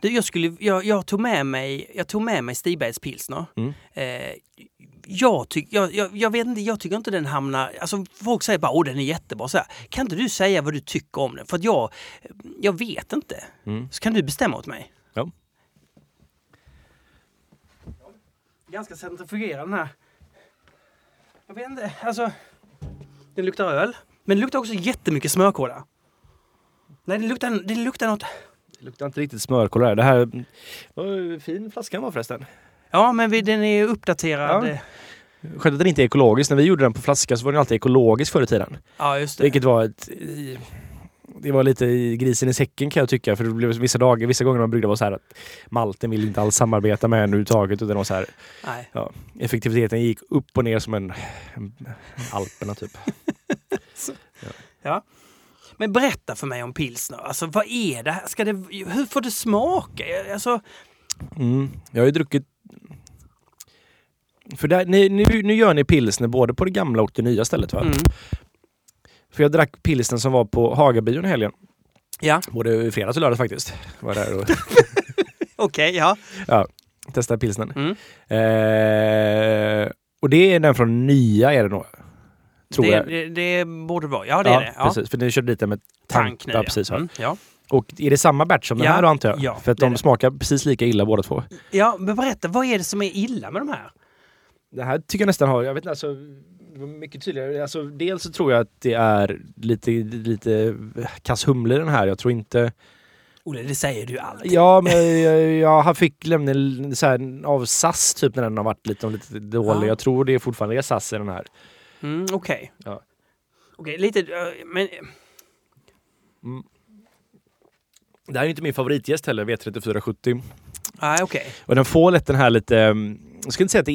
Speaker 1: Du, jag, skulle, jag, jag tog med mig, jag tog med mig Stigbergs pilsner.
Speaker 2: Mm.
Speaker 1: Eh, jag, tyck, jag, jag, jag, vet inte, jag tycker inte den hamnar... Alltså folk säger bara åh den är jättebra. Så här, kan inte du säga vad du tycker om den? För att jag, jag vet inte.
Speaker 2: Mm.
Speaker 1: Så kan du bestämma åt mig?
Speaker 2: Ja.
Speaker 1: Ganska centrifugerad den här. Jag vet inte, alltså... Den luktar öl. Men det luktar också jättemycket smörkola. Nej, det luktar, det luktar något...
Speaker 2: det luktar inte riktigt smörkola. där. Det här... Vad fin flaskan var förresten.
Speaker 1: Ja, men vi, den är uppdaterad.
Speaker 2: Ja.
Speaker 1: Ja,
Speaker 2: Skönt att den inte är ekologisk. När vi gjorde den på flaska så var den alltid ekologisk förr i tiden.
Speaker 1: ja just det.
Speaker 2: Vilket var ett... Det var lite i grisen i säcken kan jag tycka. För det blev vissa dagar, vissa gånger man bryggde var så här att malten vill inte alls samarbeta med en överhuvudtaget. Utan var så här,
Speaker 1: Nej.
Speaker 2: ja, effektiviteten gick upp och ner som en, en Alperna typ.
Speaker 1: Ja. Men berätta för mig om pilsner. Alltså vad är det här? Ska det, hur får det smaka? Alltså,
Speaker 2: Mm. Jag har ju druckit... För där, ni, nu, nu gör ni pilsner både på det gamla och det nya stället va?
Speaker 1: mm,
Speaker 2: För jag drack pilsner som var på Hagabion i helgen.
Speaker 1: Ja,
Speaker 2: Både fredags och lördags faktiskt. Var där och
Speaker 1: okej, ja.
Speaker 2: ja, testade pilsnern.
Speaker 1: Mm.
Speaker 2: Eh, och det är den från nya är det nog. Tror
Speaker 1: Det,
Speaker 2: jag.
Speaker 1: det, det borde vara, ja det är det. Ja.
Speaker 2: precis. För ni körde lite med tank.
Speaker 1: Tank nu
Speaker 2: ja,
Speaker 1: ja.
Speaker 2: precis, ja.
Speaker 1: Mm, ja.
Speaker 2: Och är det samma batch som den
Speaker 1: Ja,
Speaker 2: här då antar jag?
Speaker 1: ja,
Speaker 2: För att de smakar precis lika illa båda två.
Speaker 1: ja, men berätta, vad är det som är illa med de här?
Speaker 2: Det här tycker jag nästan har, jag vet inte, alltså mycket tydligare. Alltså, dels så tror jag att det är lite, lite kass humle i den här. Jag tror inte...
Speaker 1: Olle, det säger du alltid.
Speaker 2: Ja, men jag, jag fick lämna så här, av SAS typ när den har varit lite, lite dålig.
Speaker 1: Ja.
Speaker 2: Jag tror det är fortfarande är SAS i den här.
Speaker 1: Mm, Okej.
Speaker 2: Ja.
Speaker 1: Okej, lite... eh, Men...
Speaker 2: Det här är inte min favoritgäst heller, V3470.
Speaker 1: Nej, okej.
Speaker 2: Och den får lätt den här lite... um, Jag ska inte säga att det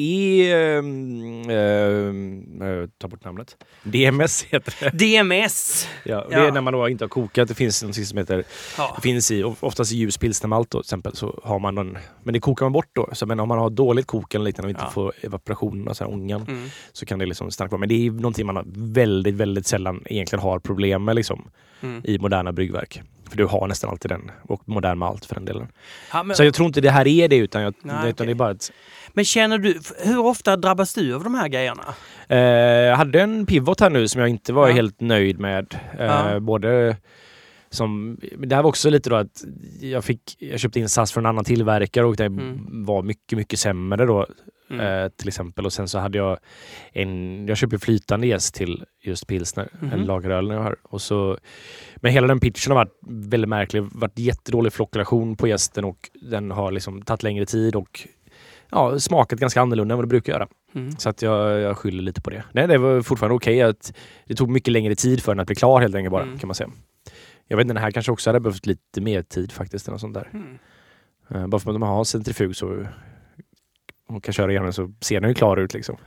Speaker 2: är... Um, uh, ta bort namnet. DMS heter det.
Speaker 1: DMS!
Speaker 2: Ja, och
Speaker 1: Ja.
Speaker 2: Det är när man då inte har kokat. Det finns något som heter...
Speaker 1: Ja.
Speaker 2: Det finns i, oftast i ljus pilsnermalt till exempel. Så har man någon, men det kokar man bort då. Så, men om man har dåligt kok eller liknande och inte
Speaker 1: Ja.
Speaker 2: får evaporation, alltså ångan,
Speaker 1: Mm.
Speaker 2: så kan det liksom stanna kvar. Men det är någonting man väldigt, väldigt sällan egentligen har problem med liksom,
Speaker 1: Mm.
Speaker 2: i moderna bryggverk. För du har nästan alltid den. Och modern malt för den delen.
Speaker 1: Ja, men,
Speaker 2: Så jag tror inte det här är det utan, jag,
Speaker 1: Nej,
Speaker 2: utan
Speaker 1: okej.
Speaker 2: det är bara ett...
Speaker 1: men känner du... Hur ofta drabbas du av de här grejerna?
Speaker 2: Eh, jag hade en pivot här nu som jag inte var
Speaker 1: Ja.
Speaker 2: helt nöjd med. Eh,
Speaker 1: Ja.
Speaker 2: Både som, det här var också lite då att jag, fick, jag köpte in SAS från en annan tillverkare och det
Speaker 1: Mm.
Speaker 2: var mycket, mycket sämre då.
Speaker 1: Mm.
Speaker 2: Eh, till exempel. Och sen så hade jag en, jag köpte flytande jäst till just pilsner,
Speaker 1: Mhm.
Speaker 2: en lageröl jag har. Och så, men hela den pitchen har varit väldigt märklig. varit jättedålig flockrelation på gästen och den har liksom tagit längre tid och ja, smakat ganska annorlunda än vad det brukar göra.
Speaker 1: Mm.
Speaker 2: Så att jag, jag skyller lite på det. Nej, det var fortfarande okej att det tog mycket längre tid för den att bli klar helt enkelt bara,
Speaker 1: Mm.
Speaker 2: kan man säga. Jag vet inte, den här kanske också hade behövt lite mer tid faktiskt. Eller sånt där.
Speaker 1: Mm.
Speaker 2: Eh, bara för att de har centrifug så och kan köra igenom så ser den ju klar ut liksom.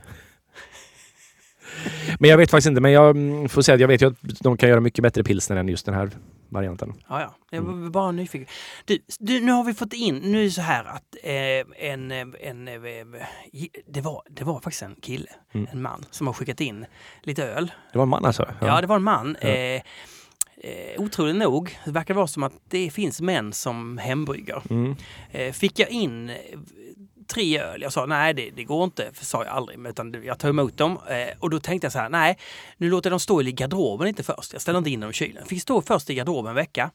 Speaker 2: men jag vet faktiskt inte, men jag mm, får säga att jag vet ju att de kan göra mycket bättre pilsner än just den här varianten.
Speaker 1: Ja, ja. Jag
Speaker 2: Mm.
Speaker 1: var bara nyfiken. Du, du, nu har vi fått in, nu är det så här att eh, en, eh, en, eh, det, var, det var faktiskt en kille,
Speaker 2: Mm.
Speaker 1: en man, som har skickat in lite öl.
Speaker 2: Det var en man alltså?
Speaker 1: Ja, det var en man.
Speaker 2: Ja.
Speaker 1: Eh, eh, otroligt nog, det verkar vara som att det finns män som hembrygger.
Speaker 2: Mm.
Speaker 1: Eh, fick jag in tre öl, jag sa nej det, det går inte, för sa jag aldrig, utan jag tar emot dem. Eh, och då tänkte jag så här, nej nu låter jag dem stå i garderoben inte först, jag ställer inte in dem i kylen. Fick stå först i garderoben en vecka.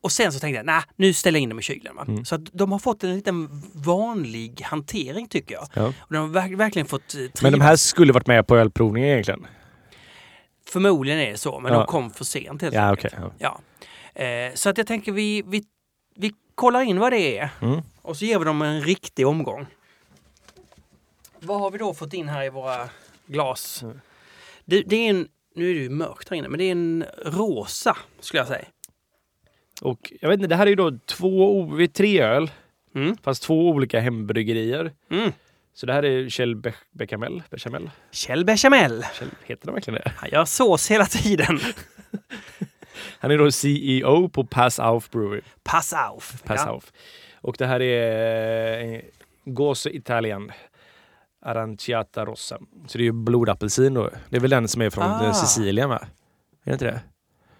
Speaker 1: Och sen så tänkte jag, nej nu ställer jag in dem i kylen.
Speaker 2: Mm.
Speaker 1: Så att de har fått en liten vanlig hantering tycker jag.
Speaker 2: Ja.
Speaker 1: Och de har verk- verkligen fått eh, trivas.
Speaker 2: Men de här skulle varit med på ölprovningen egentligen?
Speaker 1: Förmodligen är det så, men
Speaker 2: Ja.
Speaker 1: de kom för sent helt
Speaker 2: Ja,
Speaker 1: enkelt.
Speaker 2: okej. ja.
Speaker 1: Ja. Eh, så att jag tänker vi, vi, vi kollar in vad det är
Speaker 2: Mm.
Speaker 1: Och så ger vi dem en riktig omgång. Vad har vi då fått in här i våra glas?
Speaker 2: Mm.
Speaker 1: Det, det är en, nu är det ju mörkt här inne, men det är en rosa skulle jag säga.
Speaker 2: Och jag vet inte, det här är ju då två, tre öl,
Speaker 1: Mm.
Speaker 2: fast två olika hembryggerier.
Speaker 1: Mm.
Speaker 2: Så det här är Kjell Be- Bechamel. Bechamel.
Speaker 1: Kjell Bechamel.
Speaker 2: Kjell, heter de verkligen det?
Speaker 1: Han gör sås hela tiden.
Speaker 2: Han är då CEO på Pass Auf Brewery.
Speaker 1: Pass auf.
Speaker 2: Pass
Speaker 1: Ja.
Speaker 2: Auf. Och det här är eh, Gose Italian. Aranciata Rossa. Så det är ju blodapelsin då. Det är väl den som är från
Speaker 1: Ah.
Speaker 2: ah. Sicilien va? Är det inte det?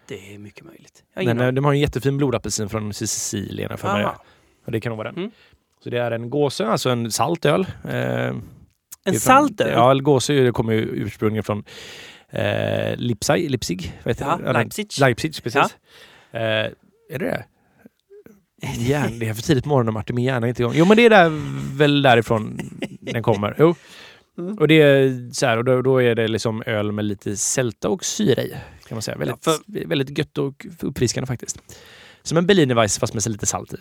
Speaker 1: Det är mycket möjligt.
Speaker 2: Eh,
Speaker 1: aning.
Speaker 2: de har en jättefin blodapelsin från Sicilien för mig. Och det kan nog vara den.
Speaker 1: Mm.
Speaker 2: Så det är en gåse, alltså en saltöl. Eh,
Speaker 1: En
Speaker 2: från-
Speaker 1: saltöl?
Speaker 2: Ja, gåse kommer ju ursprungligen från eh, Leipzig. Leipzig heter
Speaker 1: Ja, Leipzig.
Speaker 2: Leipzig, precis. Eh, är det det? Hjärn, det är för tidigt på morgonen Martin, min hjärna är inte igång. Jo men det är där, väl därifrån den kommer. Jo.
Speaker 1: Mm.
Speaker 2: Och det är så här, och då, då är det liksom öl med lite sälta och syra i. Kan man säga. Väldigt,
Speaker 1: Ja,
Speaker 2: väldigt gött och uppfriskande faktiskt. Som en Berliner Weiss fast med lite salt i.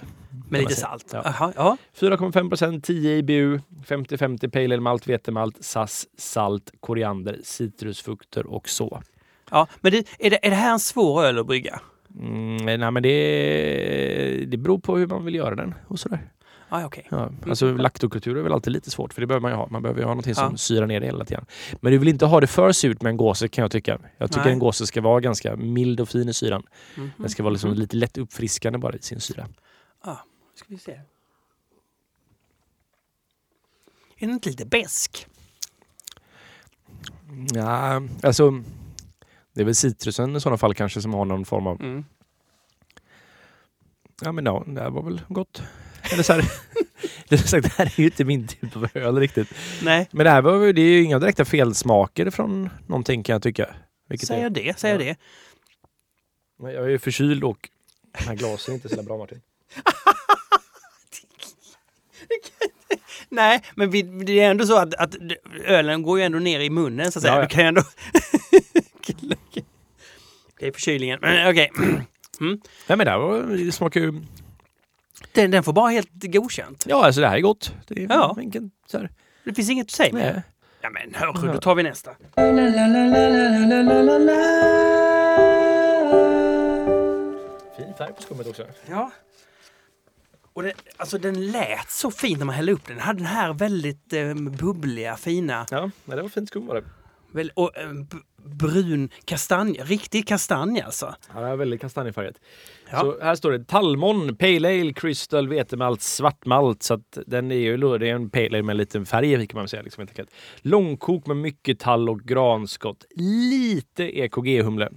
Speaker 1: Med lite salt?
Speaker 2: Ja.
Speaker 1: Ja.
Speaker 2: 4,5 procent, 10 IBU, 50-50 pale ale malt, vetemalt, sass, salt, koriander, citrusfrukter och så.
Speaker 1: ja. Men det, är, det, är det här en svår öl att brygga?
Speaker 2: Mm, nej men det, det beror på hur man vill göra den och sådär.
Speaker 1: Ja, okej.
Speaker 2: Ja, alltså laktokultur är väl alltid lite svårt för det behöver man ju ha. Man behöver ju ha någonting som
Speaker 1: Ja.
Speaker 2: syrar ner det hela tiden. Men du vill inte ha det för surt med en gåse kan jag tycka. Jag tycker
Speaker 1: Nej.
Speaker 2: en gåse ska vara ganska mild och fin i syran.
Speaker 1: Mhm.
Speaker 2: Den ska vara liksom
Speaker 1: Mhm.
Speaker 2: lite lätt uppfriskande bara i sin syra.
Speaker 1: Ska vi se. Är den inte lite besk?
Speaker 2: Ja, alltså det är väl citrusen i sådana fall kanske som har någon form av
Speaker 1: Mm.
Speaker 2: Ja men ja, det här var väl gott. Eller så här, det, är sagt, det här är ju inte min typ av öl riktigt.
Speaker 1: Nej,
Speaker 2: Men det här var ju- det är ju inga direkta felsmaker från någonting kan jag tycka. Vilket
Speaker 1: säger
Speaker 2: är,
Speaker 1: det, säger
Speaker 2: Ja.
Speaker 1: det.
Speaker 2: Men jag är ju förkyld och den här glasen är inte så bra Martin.
Speaker 1: Nej, men vi, det är ändå så att, att ölen går ju ändå ner i munnen så att säga.
Speaker 2: Ja, ja.
Speaker 1: Du kan ju ändå... Okej, förkylningen. Men okej.
Speaker 2: Nej men det här var, det smakar ju...
Speaker 1: Den, den får bara helt godkänt.
Speaker 2: Ja alltså det här är gott. Det är
Speaker 1: Ja.
Speaker 2: enkelt, så här.
Speaker 1: Det finns inget att säga med.
Speaker 2: Nej.
Speaker 1: Ja men hörru, då tar vi nästa.
Speaker 2: Fin färg på skummet också.
Speaker 1: Ja. Och det, alltså den lät så fint när man hällde upp den. Den hade den här väldigt eh, bubbliga, fina
Speaker 2: Ja, det var fint skum var det.
Speaker 1: väl, och eh, brun kastanj. Riktig kastanj alltså.
Speaker 2: Ja, det är väldigt kastanjefärgat.
Speaker 1: Ja.
Speaker 2: Så här står det Talmon, Pale Ale, Crystal, vetemalt, svartmalt. Så att den är ju det är en Pale Ale med en liten färg kan man säga. Liksom. Långkok med mycket tall och granskott. Lite EKG-humle.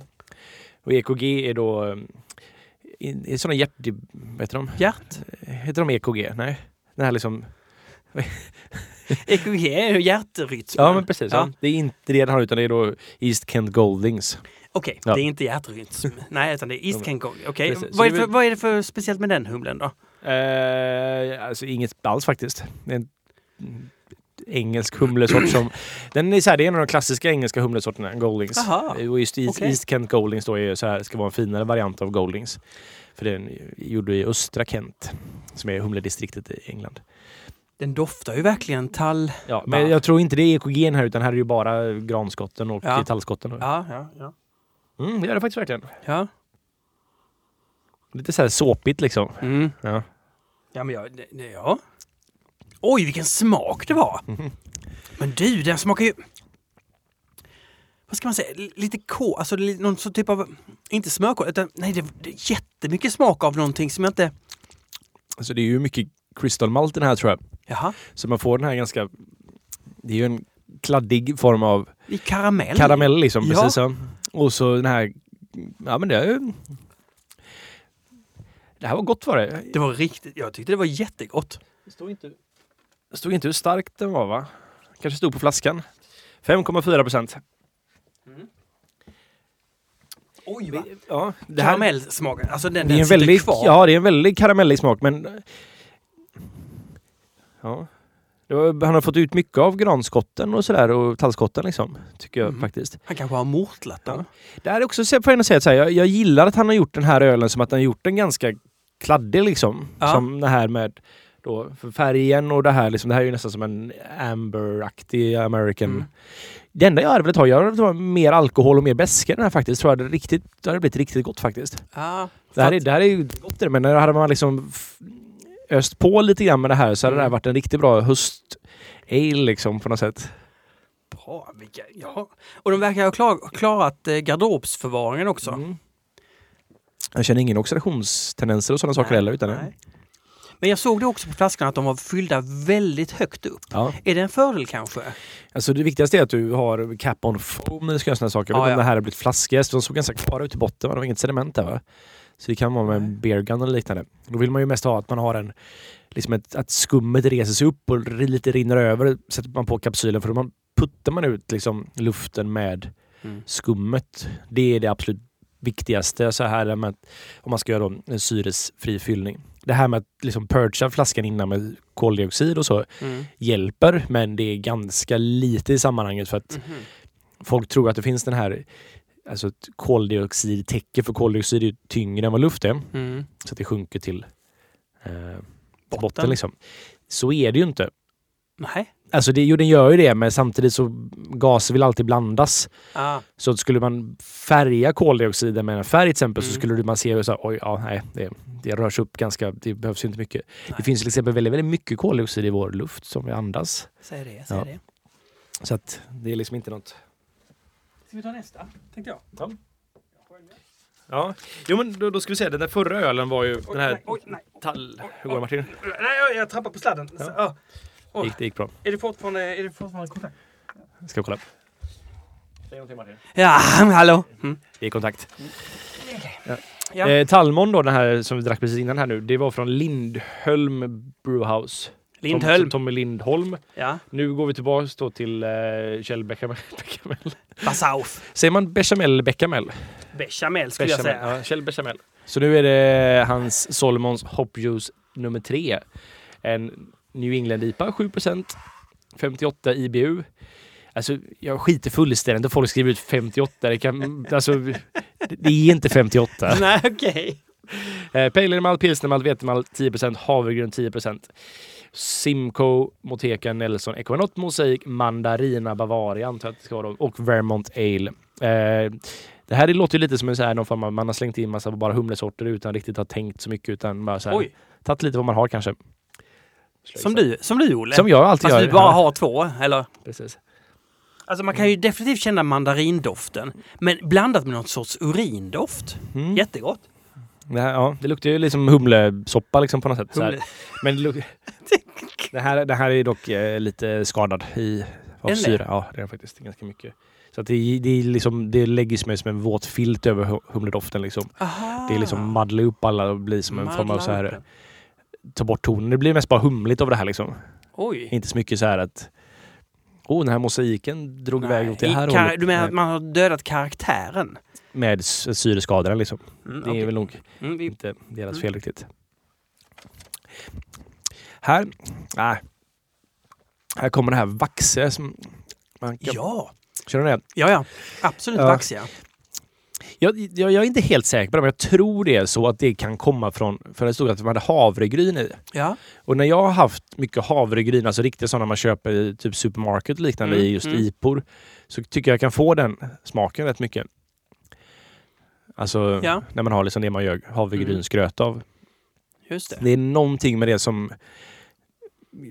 Speaker 2: Och EKG är då eh, i sådana hjärt... Vad heter de?
Speaker 1: Hjärt.
Speaker 2: Heter de EKG? Nej. Den här liksom...
Speaker 1: EKG är ju hjärtrytm.
Speaker 2: Ja men precis. Ja. Det är inte det den har utan det är då East Kent Goldings.
Speaker 1: Okej,
Speaker 2: Ja.
Speaker 1: det är inte hjärtrytm. Nej, utan det är East Kent Gold. Okej,
Speaker 2: Precis. Så
Speaker 1: vad, är för- vad är det för speciellt med den humlen då?
Speaker 2: Eh, alltså inget alls faktiskt. Det är en engelsk humlesort som... Den är, så här, det är en av de klassiska engelska humlesorterna, Goldings. Och just East,
Speaker 1: okej.
Speaker 2: East Kent Goldings då är så här, ska vara en finare variant av Goldings. För den är gjord i östra Kent, som är humledistriktet i England.
Speaker 1: Den doftar ju verkligen tall.
Speaker 2: Ja, men jag tror inte det är EKG här utan här är ju bara granskotten och
Speaker 1: Ja.
Speaker 2: tallskotten.
Speaker 1: Ja, ja, ja.
Speaker 2: Mm, det är det faktiskt verkligen.
Speaker 1: Ja.
Speaker 2: Lite så här såpigt liksom.
Speaker 1: Mm.
Speaker 2: Ja.
Speaker 1: Ja, men jag, det- ja. Oj, vilken smak det var! Men du, den smakar ju... Vad ska man säga? Lite kol, alltså någon sån typ av... Inte smörkål, utan nej, det, det är jättemycket smak av någonting som jag inte...
Speaker 2: Alltså det är ju mycket crystal malt den här tror jag.
Speaker 1: Jaha,
Speaker 2: Så man får den här ganska... Det är ju en kladdig form av
Speaker 1: i karamell.
Speaker 2: karamell liksom.
Speaker 1: Ja.
Speaker 2: Precis så. Och så den här... Ja men det är ju... Det här var gott var det.
Speaker 1: Det var riktigt, jag tyckte det var jättegott.
Speaker 2: Det stod inte... Det stod inte hur stark den var va? Kanske stod på flaskan. 5,4 procent.
Speaker 1: Oj, va?
Speaker 2: Ja, det här,
Speaker 1: Karamellsmaken, alltså den,
Speaker 2: det är
Speaker 1: den
Speaker 2: en väldigt,
Speaker 1: kvar.
Speaker 2: ja, det är en väldigt karamellig smak men... Ja. Var, han har fått ut mycket av granskotten och sådär och tallskotten liksom. Tycker jag
Speaker 1: Mhm.
Speaker 2: faktiskt.
Speaker 1: Han kanske har mortlat dem.
Speaker 2: Det här är också, får jag säga, så här, jag, jag gillar att han har gjort den här ölen som att han har gjort den ganska kladdig liksom.
Speaker 1: Ja.
Speaker 2: Som det här med då, färgen och det här liksom. Det här är ju nästan som en amber-aktig American.
Speaker 1: Mm.
Speaker 2: Det enda jag hade velat ha, jag hade velat ha mer alkohol och mer beska i den här faktiskt. Tror jag det, riktigt, det hade blivit riktigt gott faktiskt.
Speaker 1: Ja,
Speaker 2: Det här, är, det här är ju gott det, men hade man liksom öst på lite grann med det här så hade det här
Speaker 1: Mm.
Speaker 2: varit en riktigt bra höst ale liksom på något sätt.
Speaker 1: Bra, vilka, ja. Och de verkar ha klar, klarat eh, garderobsförvaringen också.
Speaker 2: Mm. Jag känner ingen oxidationstendenser och sådana saker heller. Utan
Speaker 1: nej. Men jag såg det också på flaskan att de var fyllda väldigt högt upp.
Speaker 2: Ja.
Speaker 1: Är det en fördel kanske?
Speaker 2: Alltså det viktigaste är att du har cap on foam när du ska göra sådana saker. Jag vet
Speaker 1: Ja, ja.
Speaker 2: det här har blivit flaskjäst. De såg ganska klara ut i botten. va? Det var inget sediment där va? Så det kan vara med en beer gun eller liknande. Då vill man ju mest ha att man har en liksom ett, att skummet reser sig upp och lite rinner över. Sätter man på kapsylen för då man, puttar man ut liksom luften med
Speaker 1: Mm.
Speaker 2: skummet. Det är det absolut viktigaste så här med, att- om man ska göra en syresfri fyllning. Det här med att liksom purcha flaskan innan med koldioxid och så
Speaker 1: Mm.
Speaker 2: hjälper men det är ganska lite i sammanhanget för att
Speaker 1: Mhm.
Speaker 2: folk tror att det finns den här alltså ett koldioxidtäcke för koldioxid är tyngre än vad luft är
Speaker 1: Mm.
Speaker 2: så att det sjunker till eh, botten.
Speaker 1: Botten.
Speaker 2: liksom. Så är det ju inte.
Speaker 1: Nej.
Speaker 2: Alltså det, jo, den gör ju det men samtidigt så gaser vill alltid blandas.
Speaker 1: Ah.
Speaker 2: Så skulle man färga koldioxiden med en färg till exempel så
Speaker 1: Mm.
Speaker 2: skulle man se så här, oj, ja, nej, det, det rör sig upp ganska, det behövs ju inte mycket.
Speaker 1: Nej.
Speaker 2: Det finns till exempel väldigt, väldigt mycket koldioxid i vår luft som vi andas.
Speaker 1: Säg det, säg
Speaker 2: Ja.
Speaker 1: det.
Speaker 2: Så att det är liksom inte något...
Speaker 1: Ska vi ta nästa? Tänkte jag.
Speaker 2: Ja. Ja, jo men då, då ska vi se, den där förra ölen var ju den här
Speaker 1: nej, oj, nej.
Speaker 2: tall... Hur går det Martin?
Speaker 1: Nej, jag, jag trappar på sladden.
Speaker 2: Ja.
Speaker 1: Så, ah.
Speaker 2: Det gick, det gick bra.
Speaker 1: Är det fortfarande, är det fortfarande kontakt?
Speaker 2: Ska vi kolla? Säg någonting Martin.
Speaker 1: Ja, hallå! Mm.
Speaker 2: Det är kontakt.
Speaker 1: Ja.
Speaker 2: Eh, Talmon då, den här som vi drack precis innan här nu, det var från Lindholm Brewhouse.
Speaker 1: Lindholm.
Speaker 2: Tom, Tommy Lindholm.
Speaker 1: Ja.
Speaker 2: Nu går vi tillbaka då till eh, Kjell Bechamel. Bechamel.
Speaker 1: Basauf.
Speaker 2: Säger man bechamel eller bechamel?
Speaker 1: Bechamel skulle jag
Speaker 2: Bechamel.
Speaker 1: säga.
Speaker 2: Ja, Kjell Bechamel. Så nu är det hans Solomons Hop Juice nummer tre. En New England IPA, 7% 58 IBU. Alltså, jag skiter fullständigt om folk skriver ut 58. Det, kan, alltså, det är inte 58.
Speaker 1: Nej, okej.
Speaker 2: Eh, Pale Ale malt, pilsnermalt, vetemalt 10 havregryn 10 Simcoe, Moteka, Nelson, Equinot, Mosaic, Mandarina, Bavaria antar jag att det ska vara och Vermont Ale. Eh, det här låter ju lite som en så här, någon form av, man har slängt in massa bara humlesorter utan riktigt ha tänkt så mycket utan bara så här,
Speaker 1: Oj.
Speaker 2: tagit lite vad man har kanske.
Speaker 1: Som du, som du Olle.
Speaker 2: Som jag alltid
Speaker 1: Fast
Speaker 2: gör.
Speaker 1: du bara har två, eller?
Speaker 2: Precis.
Speaker 1: Alltså man kan ju definitivt känna mandarindoften. Men blandat med någon sorts urindoft.
Speaker 2: Mm.
Speaker 1: Jättegott.
Speaker 2: Det, här, ja, det luktar ju liksom humlesoppa liksom på något sätt.
Speaker 1: Humle.
Speaker 2: Men det, här, det här är dock eh, lite skadad i av
Speaker 1: Eller?
Speaker 2: syra. Ja, det är faktiskt ganska mycket. Så det, det, är liksom, det lägger sig som en våt filt över hu- humledoften. Liksom.
Speaker 1: Aha.
Speaker 2: Det är liksom madla upp alla och blir som en form av
Speaker 1: Madla
Speaker 2: så här, ta bort tonen. Det blir mest bara humligt av det här liksom.
Speaker 1: Oj.
Speaker 2: Inte så mycket så här att Oh, den här mosaiken drog iväg åt det här
Speaker 1: kar-
Speaker 2: hållet.
Speaker 1: Du menar att man har dödat karaktären?
Speaker 2: Med syreskadorna liksom.
Speaker 1: Mm,
Speaker 2: Det är väl nog
Speaker 1: Mm, vi...
Speaker 2: inte deras
Speaker 1: Mm.
Speaker 2: fel riktigt. Här, nej. Här kommer det här vaxe som man kan...
Speaker 1: Ja.
Speaker 2: Känner du det?
Speaker 1: ja, ja. Absolut
Speaker 2: Ja.
Speaker 1: vaxiga.
Speaker 2: Jag, jag, jag är inte helt säker på det, men jag tror det är så att det kan komma från, för det stod att de hade havregryn i.
Speaker 1: Ja.
Speaker 2: Och när jag har haft mycket havregryn, alltså riktiga sådana man köper i typ supermarket och liknande
Speaker 1: Mm,
Speaker 2: i just
Speaker 1: mm.
Speaker 2: IPOR, så tycker jag kan få den smaken rätt mycket. Alltså
Speaker 1: Ja.
Speaker 2: när man har liksom det man gör havregrynsgröt av.
Speaker 1: Just det.
Speaker 2: Det är någonting med det som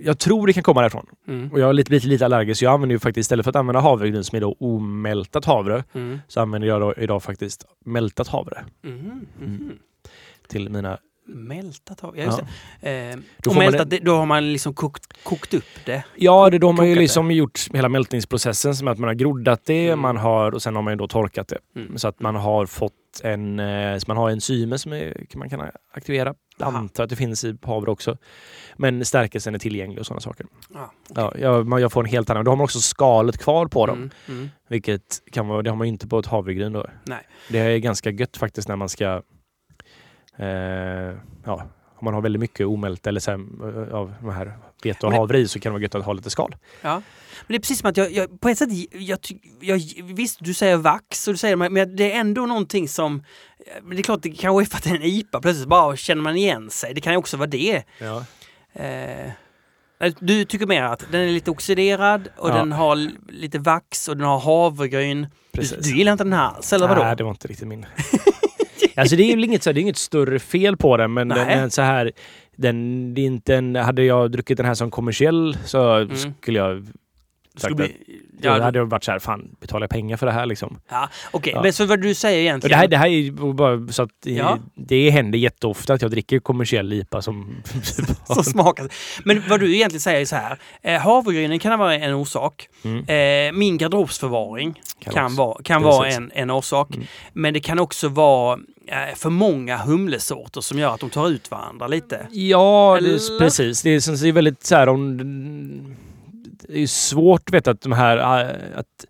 Speaker 2: jag tror det kan komma därifrån.
Speaker 1: Mm.
Speaker 2: Och jag har lite, lite, lite allergisk så jag använder ju faktiskt istället för att använda havregryn som är då omältat havre
Speaker 1: Mm.
Speaker 2: så använder jag då, idag faktiskt mältat havre
Speaker 1: Mhm, mhm.
Speaker 2: till mina...
Speaker 1: Mältat havre, ja just
Speaker 2: Ja.
Speaker 1: det. Eh,
Speaker 2: Då
Speaker 1: och mältat, det... då har man liksom kokt, kokt upp det.
Speaker 2: Ja, det, då har man ju
Speaker 1: Kokat det.
Speaker 2: liksom gjort hela mältningsprocessen som att man har groddat det,
Speaker 1: Mm.
Speaker 2: man har, och sen har man ju då torkat det.
Speaker 1: Mm.
Speaker 2: Så att man har fått en, eh, så man har enzymer som är, man kan aktivera. Jag
Speaker 1: Aha.
Speaker 2: antar att det finns i havre också. Men stärkelsen är tillgänglig och sådana saker.
Speaker 1: Ja.
Speaker 2: Ja, jag, jag får en helt annan. Då har man också skalet kvar på dem.
Speaker 1: Mm. Mm.
Speaker 2: Vilket kan vara, det har man ju inte på ett havregryn då.
Speaker 1: Nej.
Speaker 2: Det är ganska gött faktiskt när man ska eh, ja, om man har väldigt mycket omält eller så här, eh, av de här vete och havre i så kan det vara gött att ha lite skal.
Speaker 1: Ja. Men det är precis som att jag, jag på ett sätt, jag, jag, visst du säger vax och du säger men det är ändå någonting som, men det är klart det kanske är för att det är en IPA, plötsligt bara känner man igen sig. Det kan ju också vara det.
Speaker 2: Ja.
Speaker 1: Eh, du tycker mer att den är lite oxiderad och
Speaker 2: Ja.
Speaker 1: den har lite vax och den har havregryn. Du, du gillar inte den här alls, eller vadå?
Speaker 2: Nej, det var inte riktigt min. alltså det är väl inget, så här, det är inget större fel på den men den är så här den, det är inte en, hade jag druckit den här som kommersiell så
Speaker 1: Mm.
Speaker 2: skulle jag
Speaker 1: Skulle bli,
Speaker 2: att, då
Speaker 1: ja,
Speaker 2: hade jag varit så här, fan betalar jag pengar för det här liksom?
Speaker 1: ja, Okej,
Speaker 2: Ja.
Speaker 1: men så vad du säger egentligen.
Speaker 2: det, här, det här är ju bara så att
Speaker 1: Ja.
Speaker 2: det händer jätteofta att jag dricker kommersiell IPA som...
Speaker 1: som smakar. Men vad du egentligen säger är så här. Eh, havregrynen kan vara en orsak.
Speaker 2: Mm.
Speaker 1: Eh, min garderobsförvaring kan,
Speaker 2: också.
Speaker 1: vara, kan
Speaker 2: Precis.
Speaker 1: vara en, en orsak.
Speaker 2: Mm.
Speaker 1: Men det kan också vara för många humlesorter som gör att de tar ut varandra lite.
Speaker 2: Ja,
Speaker 1: Eller?
Speaker 2: precis. Det är, det är väldigt så här om... Det är svårt vet att de här... äh, Att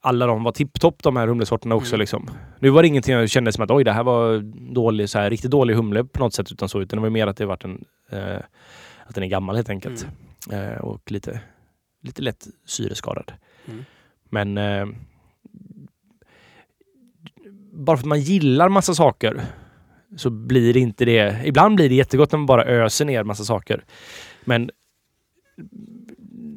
Speaker 2: alla de var tipptopp de här humlesorterna också
Speaker 1: Mm.
Speaker 2: liksom. Nu var det ingenting jag kände som att oj det här var dålig, så här, riktigt dålig humle på något sätt utan så. Utan det var mer att det varit en... Eh, att den är gammal helt enkelt. Eh, och lite, lite lätt syreskadad.
Speaker 1: Mm.
Speaker 2: Men eh, bara för att man gillar massa saker så blir det inte det. Ibland blir det jättegott när man bara öser ner massa saker. Men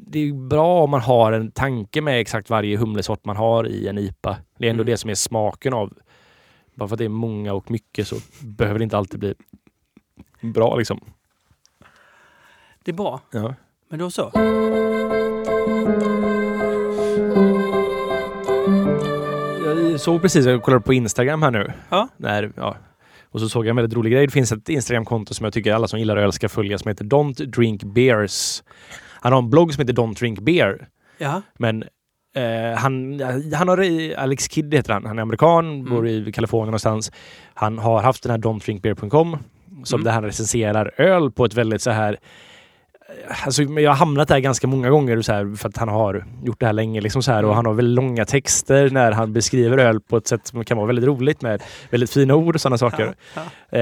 Speaker 2: det är bra om man har en tanke med exakt varje humlesort man har i en IPA. Det är ändå
Speaker 1: Mm.
Speaker 2: det som är smaken av. Bara för att det är många och mycket så behöver det inte alltid bli bra liksom.
Speaker 1: Det är bra.
Speaker 2: Ja.
Speaker 1: Men då så.
Speaker 2: Jag såg precis, jag kollade på Instagram här nu.
Speaker 1: Ja.
Speaker 2: När, ja. Och så såg jag en väldigt rolig grej. Det finns ett Instagramkonto som jag tycker alla som gillar öl ska följa som heter Don't Drink Beers. Han har en blogg som heter Don't Drink Beer.
Speaker 1: Ja.
Speaker 2: Men Eh, han, han har, Alex Kidd heter han, han är amerikan,
Speaker 1: Mm.
Speaker 2: bor i Kalifornien någonstans. Han har haft den här don'tdrinkbeer.com som
Speaker 1: Mm.
Speaker 2: där han recenserar öl på ett väldigt så här Alltså, jag har hamnat där ganska många gånger så här, för att han har gjort det här länge. Liksom så här,
Speaker 1: Mm.
Speaker 2: och han har väldigt långa texter när han beskriver öl på ett sätt som kan vara väldigt roligt med väldigt fina ord och sådana saker.
Speaker 1: Ja,
Speaker 2: Eh,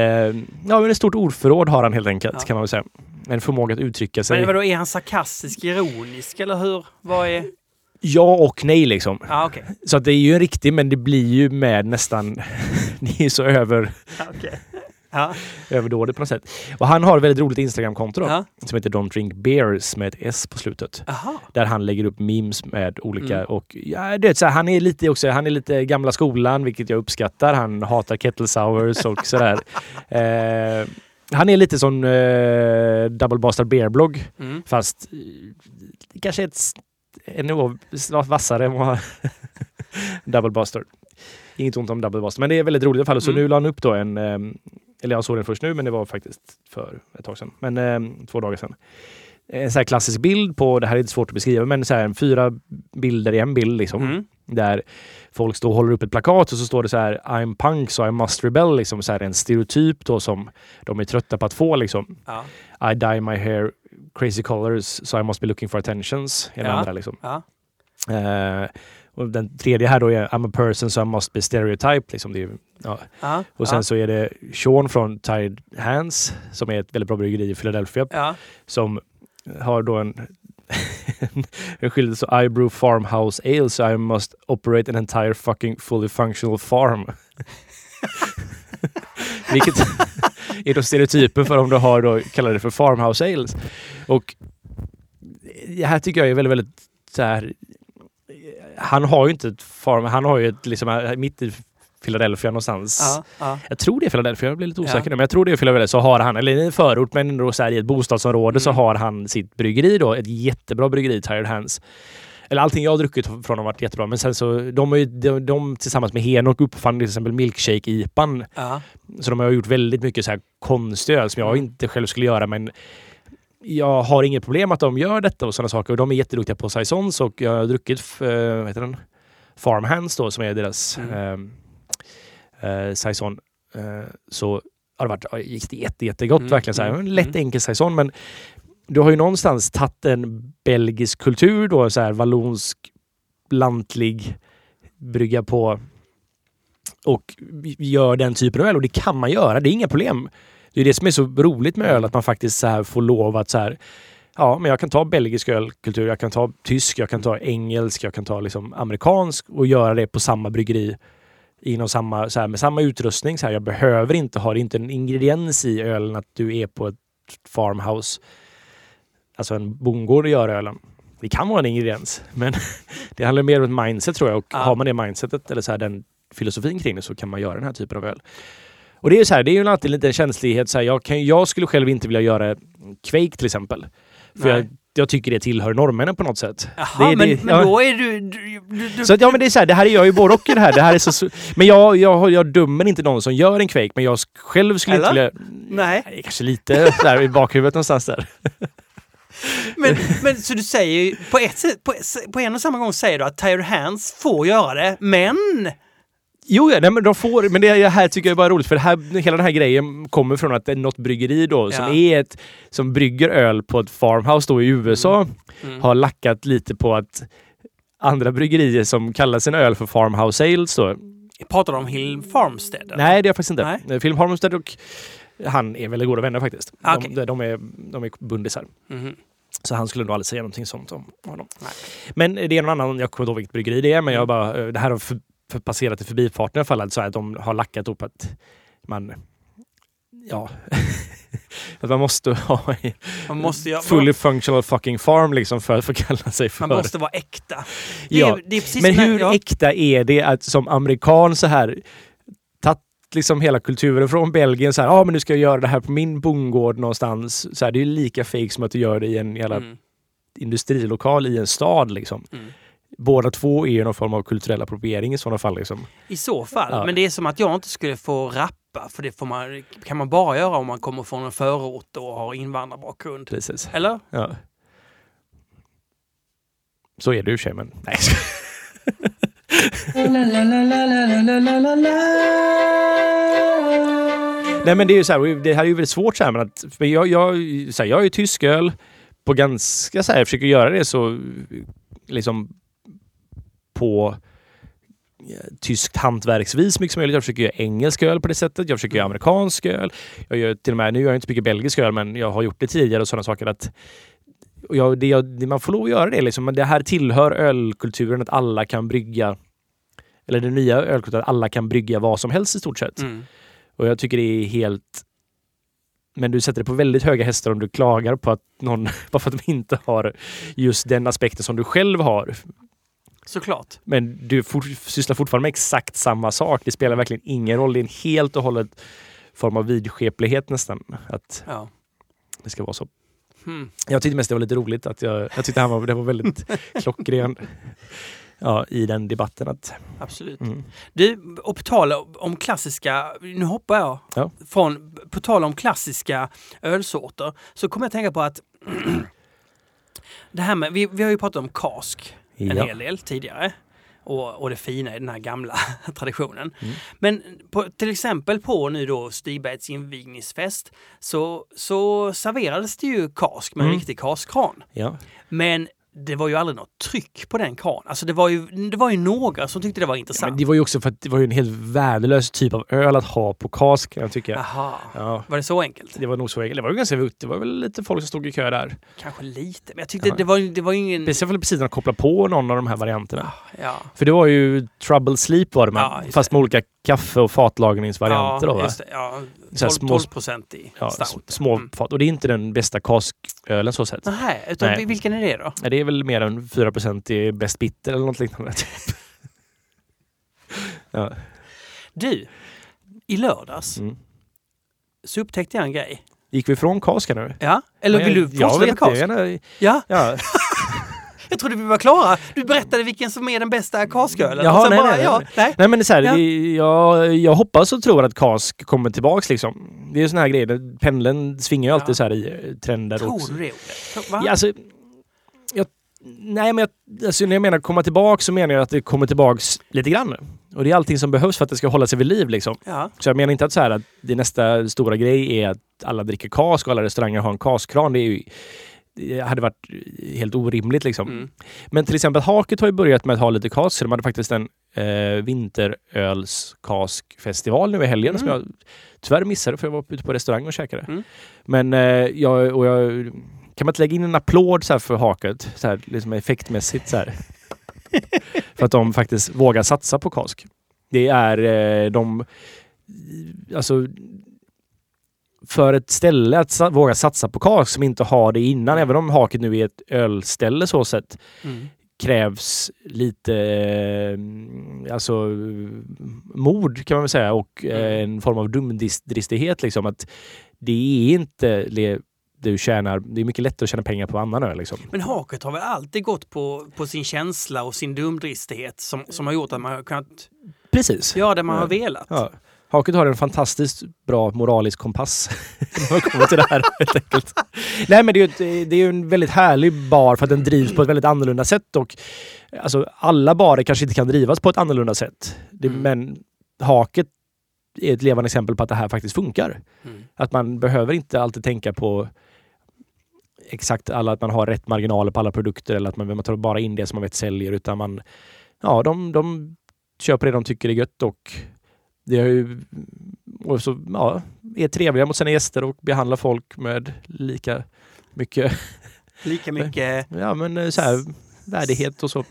Speaker 2: ja, men ett stort ordförråd har han helt enkelt
Speaker 1: Ja.
Speaker 2: kan man väl säga. En förmåga att uttrycka sig.
Speaker 1: Men vadå, är han sarkastisk, ironisk eller hur? Vad är...
Speaker 2: Ja och nej liksom.
Speaker 1: Ja, okej.
Speaker 2: Så det är ju en riktig, men det blir ju med nästan... det är så över,
Speaker 1: Ja, okej. Ja,
Speaker 2: överdådigt på något sätt. Och han har ett väldigt roligt Instagramkonto då,
Speaker 1: ja.
Speaker 2: som heter Don't Drink Beers med ett S på slutet.
Speaker 1: Aha.
Speaker 2: Där han lägger upp memes med olika
Speaker 1: Mm.
Speaker 2: och ja, det så här, han är lite också, han är lite gamla skolan, vilket jag uppskattar. Han hatar kettle sours och sådär. eh, han är lite som eh, Double Bastard Beer-blogg,
Speaker 1: Mm.
Speaker 2: fast eh, kanske ett, nivå vassare än vad Double Bastard. Inget ont om Double Bastard, men det är väldigt roligt i alla fall. Så
Speaker 1: Mm.
Speaker 2: nu la han upp då en, ehm, eller jag såg den först nu, men det var faktiskt för ett tag sedan. Men ehm, två dagar sedan. En så här klassisk bild på, det här är lite svårt att beskriva, men så här, fyra bilder i en bild liksom.
Speaker 1: Mm.
Speaker 2: Där folk står och håller upp ett plakat och så står det så här I'm punk so I must rebel. Liksom så här en stereotyp då som de är trötta på att få liksom.
Speaker 1: Ja.
Speaker 2: I dye my hair crazy colors so I must be looking for attentions. den
Speaker 1: Ja.
Speaker 2: andra liksom.
Speaker 1: Ja.
Speaker 2: Eh, och den tredje här då är I'm a person so I must be stereotype. Liksom. Det är, ja.
Speaker 1: Ja.
Speaker 2: Och sen
Speaker 1: ja.
Speaker 2: så är det Sean från Tired Hands som är ett väldigt bra bryggeri i Philadelphia som har då en, en skylt så I brew farmhouse ale so I must operate an entire fucking fully functional farm. Vilket är då stereotypen för om du har då, kallar det för farmhouse ales. Och det här tycker jag är väldigt, väldigt så här. Han har ju inte ett farm, han har ju ett liksom mitt i Philadelphia någonstans.
Speaker 1: Ja. Ja.
Speaker 2: Jag tror det är Philadelphia, jag blir lite osäker
Speaker 1: Ja.
Speaker 2: nu. Men jag tror det är Philadelphia. Så har han, eller i en förort men ändå så här, i ett bostadsområde så
Speaker 1: Mm.
Speaker 2: har han sitt bryggeri då. Ett jättebra bryggeri, Tired Hands. Eller allting jag har druckit från har varit jättebra. Men sen så, de, har ju, de, de tillsammans med Henok uppfann till exempel milkshake-IPan. Så de har gjort väldigt mycket så här konstig öl som jag
Speaker 1: Mm.
Speaker 2: inte själv skulle göra. Men jag har inget problem att de gör detta och sådana saker. Och de är jätteduktiga på saisons och jag har druckit uh, vad heter den? Farmhands då som är deras
Speaker 1: Mm.
Speaker 2: eh, eh, saison. Eh, så har det varit jätte, jätte, jättegott
Speaker 1: Mm,
Speaker 2: verkligen. Så här,
Speaker 1: mm,
Speaker 2: en lätt
Speaker 1: mm.
Speaker 2: enkel saison men du har ju någonstans tagit en belgisk kultur då, så här vallonsk, lantlig brygga på och gör den typen av öl och det kan man göra. Det är inga problem. Det är det som är så roligt med öl, att man faktiskt så här får lov att så här Ja, men jag kan ta belgisk ölkultur, jag kan ta tysk, jag kan ta engelsk, jag kan ta liksom amerikansk och göra det på samma bryggeri inom samma, så här, med samma utrustning. Så här, jag behöver inte ha, det inte en ingrediens i ölen att du är på ett farmhouse, alltså en bondgård och gör ölen. Det kan vara en ingrediens, men det handlar mer om ett mindset tror jag. Och
Speaker 1: Ja.
Speaker 2: har man det mindsetet eller så här, den filosofin kring det så kan man göra den här typen av öl. Och det är ju så här, det är ju alltid lite känslighet. Så här, jag, kan, jag skulle själv inte vilja göra Quake till exempel. För
Speaker 1: Nej.
Speaker 2: jag, jag tycker det tillhör norrmännen på något sätt.
Speaker 1: Jaha,
Speaker 2: det,
Speaker 1: men,
Speaker 2: det,
Speaker 1: men
Speaker 2: ja.
Speaker 1: då är du... du, du,
Speaker 2: Så att, ja men det är så här, det här är jag ju både och i det här. Det här är så, men jag, jag, jag dömer inte någon som gör en Quake, men jag själv skulle inte
Speaker 1: Eller?
Speaker 2: vilja...
Speaker 1: Nej.
Speaker 2: Nej, Kanske lite där i bakhuvudet någonstans där.
Speaker 1: Men, men så du säger ju, på, ett, på, på en och samma gång säger du att Tired Hands får göra det, men...
Speaker 2: Jo, ja, nej, men de får, men det här tycker jag bara är roligt för här, hela den här grejen kommer från att det är något bryggeri då som
Speaker 1: Ja.
Speaker 2: är ett som brygger öl på ett farmhouse då i USA
Speaker 1: Mm.
Speaker 2: har lackat lite på att andra bryggerier som kallar sina öl för farmhouse ales då.
Speaker 1: Pratar du om Hill Farmstead? eller?
Speaker 2: Nej, det är jag faktiskt inte.
Speaker 1: Nej.
Speaker 2: Film Harmstead och han är väldigt goda vänner faktiskt.
Speaker 1: Ah,
Speaker 2: De, de, är, de är bundisar.
Speaker 1: Mhm.
Speaker 2: Så han skulle nog aldrig säga någonting sånt om honom.
Speaker 1: Nej.
Speaker 2: Men det är någon annan, jag kommer inte ihåg vilket bryggeri det är, men jag
Speaker 1: Mm.
Speaker 2: bara, eh, det här har för, passerat i förbifarten i alla fall, alltså att de har lackat upp att man, ja, att man måste ha en
Speaker 1: Man måste, ju-
Speaker 2: fully functional fucking farm liksom för att få kalla sig för.
Speaker 1: man måste vara äkta. Det
Speaker 2: Ja,
Speaker 1: är, det är precis
Speaker 2: Men hur
Speaker 1: ja.
Speaker 2: äkta är det att som amerikan så här tagit liksom hela kulturen från Belgien så här, ja ah, men nu ska jag göra det här på min bondgård någonstans. Så här, det är ju lika fake som att du gör det i en jävla
Speaker 1: Mm.
Speaker 2: industrilokal i en stad liksom.
Speaker 1: Mm.
Speaker 2: Båda två är ju någon form av kulturell appropriering i sådana fall liksom.
Speaker 1: I så fall.
Speaker 2: Ja.
Speaker 1: Men det är som att jag inte skulle få rappa, för det får man, kan man bara göra om man kommer från en förort och har invandrarbakgrund.
Speaker 2: Precis.
Speaker 1: Eller?
Speaker 2: Ja. Så är för sig, men nej. Nej men det är ju så här, det här är ju väldigt svårt så här, men att, för jag, jag, så här, jag är ju tysköl på ganska så här, jag försöker göra det så liksom på eh, tyskt hantverksvis mycket som möjligt. Jag försöker göra engelsk öl på det sättet. Jag försöker göra amerikansk öl. Jag gör till och med, nu gör jag inte så mycket belgisk öl, men jag har gjort det tidigare och sådana saker. att jag, det, det, Man får lov att göra det liksom. Men det här tillhör ölkulturen att alla kan brygga eller den nya ölkulturen, att alla kan brygga vad som helst i stort sett.
Speaker 1: Mm.
Speaker 2: Och jag tycker det är helt... Men du sätter det på väldigt höga hästar om du klagar på att någon, bara för att de inte har just den aspekten som du själv har.
Speaker 1: Såklart.
Speaker 2: Men du for, sysslar fortfarande med exakt samma sak. Det spelar verkligen ingen roll. Det är en helt och hållet form av vidskeplighet nästan. Att
Speaker 1: Ja.
Speaker 2: det ska vara så.
Speaker 1: Hmm.
Speaker 2: Jag tyckte mest det var lite roligt att jag, jag tyckte han var, det var väldigt klockren ja, i den debatten. Att,
Speaker 1: Absolut.
Speaker 2: mm.
Speaker 1: Du, och på tal om klassiska, nu hoppar jag
Speaker 2: Ja.
Speaker 1: från, på tal om klassiska ölsorter, så kommer jag tänka på att det här med, vi, vi har ju pratat om kask en
Speaker 2: Ja.
Speaker 1: hel del tidigare. Och, och det fina i den här gamla traditionen.
Speaker 2: Mm.
Speaker 1: Men på, till exempel på nu då Stigbergs invigningsfest så, så serverades det ju kask med en
Speaker 2: Mm.
Speaker 1: riktig kaskkran.
Speaker 2: Ja.
Speaker 1: Men det var ju aldrig något tryck på den kranen. Alltså det var ju, det var ju några som tyckte det var intressant.
Speaker 2: Men det var ju också för att det var ju en helt värdelös typ av öl att ha på kask kan jag tycka.
Speaker 1: Aha.
Speaker 2: Ja,
Speaker 1: Var det så enkelt?
Speaker 2: det var nog så enkelt. Det var ju ganska Det var väl lite folk som stod i kö där.
Speaker 1: Kanske lite, men jag tyckte
Speaker 2: Ja.
Speaker 1: det var, det var ju ingen...
Speaker 2: Speciellt väl precis när de kopplade på någon av de här varianterna.
Speaker 1: Ja,
Speaker 2: För det var ju Trouble Sleep var det med.
Speaker 1: Ja,
Speaker 2: fast med olika kaffe och fatlagningsvarianter. då, va?
Speaker 1: just det, ja.
Speaker 2: Så här
Speaker 1: 12,
Speaker 2: små-
Speaker 1: 12 procent i
Speaker 2: Ja,
Speaker 1: stout.
Speaker 2: små
Speaker 1: Mm.
Speaker 2: fat. Och det är inte den bästa kaskölen så sett.
Speaker 1: Nähä, utan
Speaker 2: Nej.
Speaker 1: vilken är det då?
Speaker 2: Ja, Det är väl mer än 4% i Best Bitter eller något liknande. typ. ja.
Speaker 1: Du, i lördags
Speaker 2: Mm.
Speaker 1: så upptäckte jag en grej.
Speaker 2: Gick vi från kaska nu?
Speaker 1: Ja, eller vill du fortsätta med
Speaker 2: det.
Speaker 1: Ja,
Speaker 2: Ja.
Speaker 1: jag trodde vi var klara. Du berättade vilken som är den bästa kaskölen.
Speaker 2: Jaha, nej,
Speaker 1: bara,
Speaker 2: nej, nej,
Speaker 1: ja,
Speaker 2: nej.
Speaker 1: nej.
Speaker 2: Men det är så här,
Speaker 1: Ja.
Speaker 2: jag, jag hoppas och tror att kask kommer tillbaks liksom. Det är ju såna här grejer, pendeln svingar ju alltid
Speaker 1: Ja.
Speaker 2: så här i trender.
Speaker 1: Tror
Speaker 2: också.
Speaker 1: du det? Va?
Speaker 2: Ja, alltså, nej, men jag, alltså, när jag menar komma tillbaks så menar jag att det kommer tillbaks lite grann. Och det är allting som behövs för att det ska hålla sig vid liv. Liksom.
Speaker 1: Ja.
Speaker 2: Så jag menar inte att, så här, att det nästa stora grej är att alla dricker kask och alla restauranger har en kaskran. Det, är ju, det hade varit helt orimligt. Liksom.
Speaker 1: Mm.
Speaker 2: Men till exempel Haket har ju börjat med att ha lite kask. Så de hade faktiskt en eh, vinterölskaskfestival nu i helgen som
Speaker 1: Mm.
Speaker 2: jag tyvärr missade för jag var ute på restaurang och käkade.
Speaker 1: Mm.
Speaker 2: Men eh, jag, och jag, kan man inte lägga in en applåd så här för Haket? Så här, liksom effektmässigt så här. för att de faktiskt vågar satsa på kask. Det är eh, de... Alltså för ett ställe att sa- våga satsa på kask som inte har det innan, även om Haket nu är ett ölställe så sett,
Speaker 1: Mm.
Speaker 2: krävs lite eh, alltså mod kan man väl säga och eh,
Speaker 1: Mm.
Speaker 2: en form av dumdristighet liksom att det är inte du tjänar, det är mycket lättare att tjäna pengar på annan öl liksom.
Speaker 1: Men Haket har väl alltid gått på, på sin känsla och sin dumdristighet som, som har gjort att man har kunnat
Speaker 2: Precis.
Speaker 1: göra det man
Speaker 2: Ja.
Speaker 1: har velat.
Speaker 2: Ja. Haket har en fantastiskt bra moralisk kompass när man kommer till det här helt enkelt. Nej men det är ju ett, det är en väldigt härlig bar för att den drivs på ett väldigt annorlunda sätt och alltså alla barer kanske inte kan drivas på ett annorlunda sätt. Det,
Speaker 1: Mm.
Speaker 2: Men Haket är ett levande exempel på att det här faktiskt funkar.
Speaker 1: Mm.
Speaker 2: Att man behöver inte alltid tänka på exakt alla, att man har rätt marginaler på alla produkter eller att man, man tar bara in det som man vet säljer utan man, ja de, de köper det de tycker är gött och det är ju, och så, ja, är trevliga mot sina gäster och behandlar folk med lika mycket
Speaker 1: Lika mycket...
Speaker 2: ja, men, eh, så här, värdighet och så.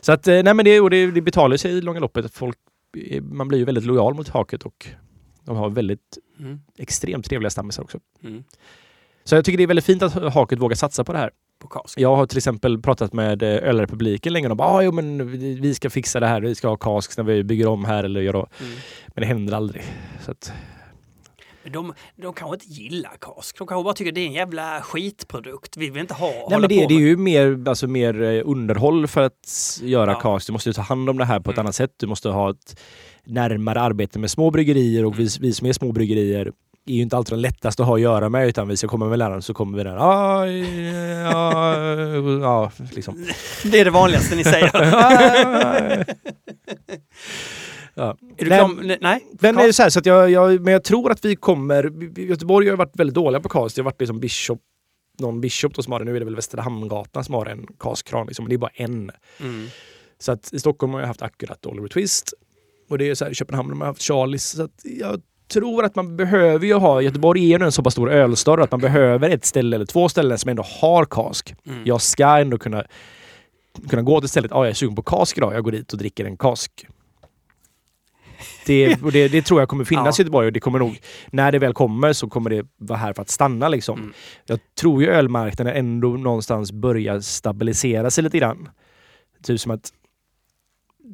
Speaker 2: Så att, eh, nej, men det, och det, det betalar sig i långa loppet. Folk, man blir ju väldigt lojal mot Haket och de har väldigt
Speaker 1: Mm.
Speaker 2: extremt trevliga stammisar också.
Speaker 1: Mm.
Speaker 2: Så jag tycker det är väldigt fint att Haket vågar satsa på det här.
Speaker 1: På kask.
Speaker 2: Jag har till exempel pratat med eh, Ölrepubliken länge de bara ah, jo, men vi ska fixa det här, vi ska ha kasks när vi bygger om här eller gör
Speaker 1: Mm.
Speaker 2: Men det händer aldrig. Så att,
Speaker 1: Men de, de kanske inte gillar kask. De kanske bara tycker det är en jävla skitprodukt. Vi vill inte ha
Speaker 2: Nej, men det, det är ju mer, alltså, mer eh, underhåll för att göra
Speaker 1: Ja.
Speaker 2: cast. Du måste ju ta hand om det här på ett
Speaker 1: Mm.
Speaker 2: annat sätt. Du måste ha ett närmare arbete med små bryggerier och vi, vi som är små bryggerier är ju inte alltid den lättaste att ha att göra med utan vi ska komma med läraren så kommer vi där. Ah, ja, ja, liksom.
Speaker 1: Det är det vanligaste ni säger.
Speaker 2: ja.
Speaker 1: Är du
Speaker 2: Nej,
Speaker 1: klar? Nej? nej?
Speaker 2: Men,
Speaker 1: Karl?
Speaker 2: det är så här, så att jag, jag, men jag tror att vi kommer... Göteborg har varit väldigt dåliga på cast. Det har varit liksom Bishop, någon Bishop då som har det. Nu är det väl Västra Hamngatan som har en castkran. Liksom, men det är bara en.
Speaker 1: Mm.
Speaker 2: Så att i Stockholm har jag haft Akkurat och Oliver Twist. Och det är så här, i Köpenhamn har man haft Charlies. Så att jag tror att man behöver ju ha... Göteborg är ju en så pass stor ölstad att man behöver ett ställe eller två ställen som ändå har kask.
Speaker 1: Mm.
Speaker 2: Jag ska ändå kunna, kunna gå till stället. Ja, jag är sugen på kask idag. Jag går dit och dricker en kask. Det, och det, det tror jag kommer finnas
Speaker 1: Ja.
Speaker 2: i Göteborg och det kommer nog, när det väl kommer så kommer det vara här för att stanna liksom.
Speaker 1: Mm.
Speaker 2: Jag tror ju ölmarknaden ändå någonstans börjar stabilisera sig lite grann. Typ som att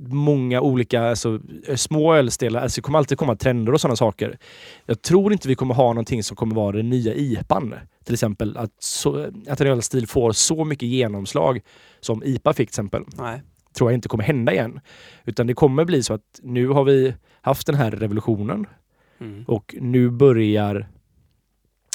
Speaker 2: många olika alltså, små ölstilar, alltså det kommer alltid komma trender och sådana saker. Jag tror inte vi kommer ha någonting som kommer vara den nya IPan. Till exempel att, så, att en ölstil får så mycket genomslag som IPA fick till exempel
Speaker 1: Nej.
Speaker 2: tror jag inte kommer hända igen. Utan det kommer bli så att nu har vi haft den här revolutionen
Speaker 1: Mm.
Speaker 2: och nu börjar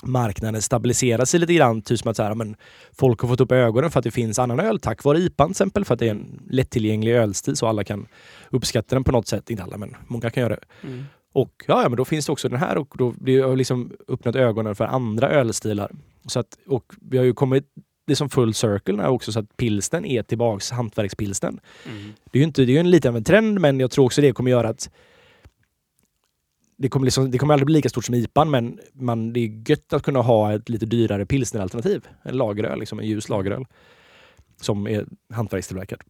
Speaker 2: marknaden stabilisera sig lite grann. Typ som att så här, men folk har fått upp ögonen för att det finns annan öl tack vare IPAn till exempel. För att det är en lättillgänglig ölstil så alla kan uppskatta den på något sätt. Inte alla men många kan göra det.
Speaker 1: Mm.
Speaker 2: Och ja, ja men då finns det också den här och då det har liksom öppnat ögonen för andra ölstilar. Så att, och vi har ju kommit det är som full circle nu också så att pilsten är tillbaks hantverkspilsten.
Speaker 1: Mm.
Speaker 2: Det är ju inte, det är en liten trend men jag tror också det kommer göra att det kommer, liksom, det kommer aldrig bli lika stort som IPAn men man, det är gött att kunna ha ett lite dyrare pilsneralternativ. En lageröl, liksom, en ljus lageröl. Som är hantverkstillverkad.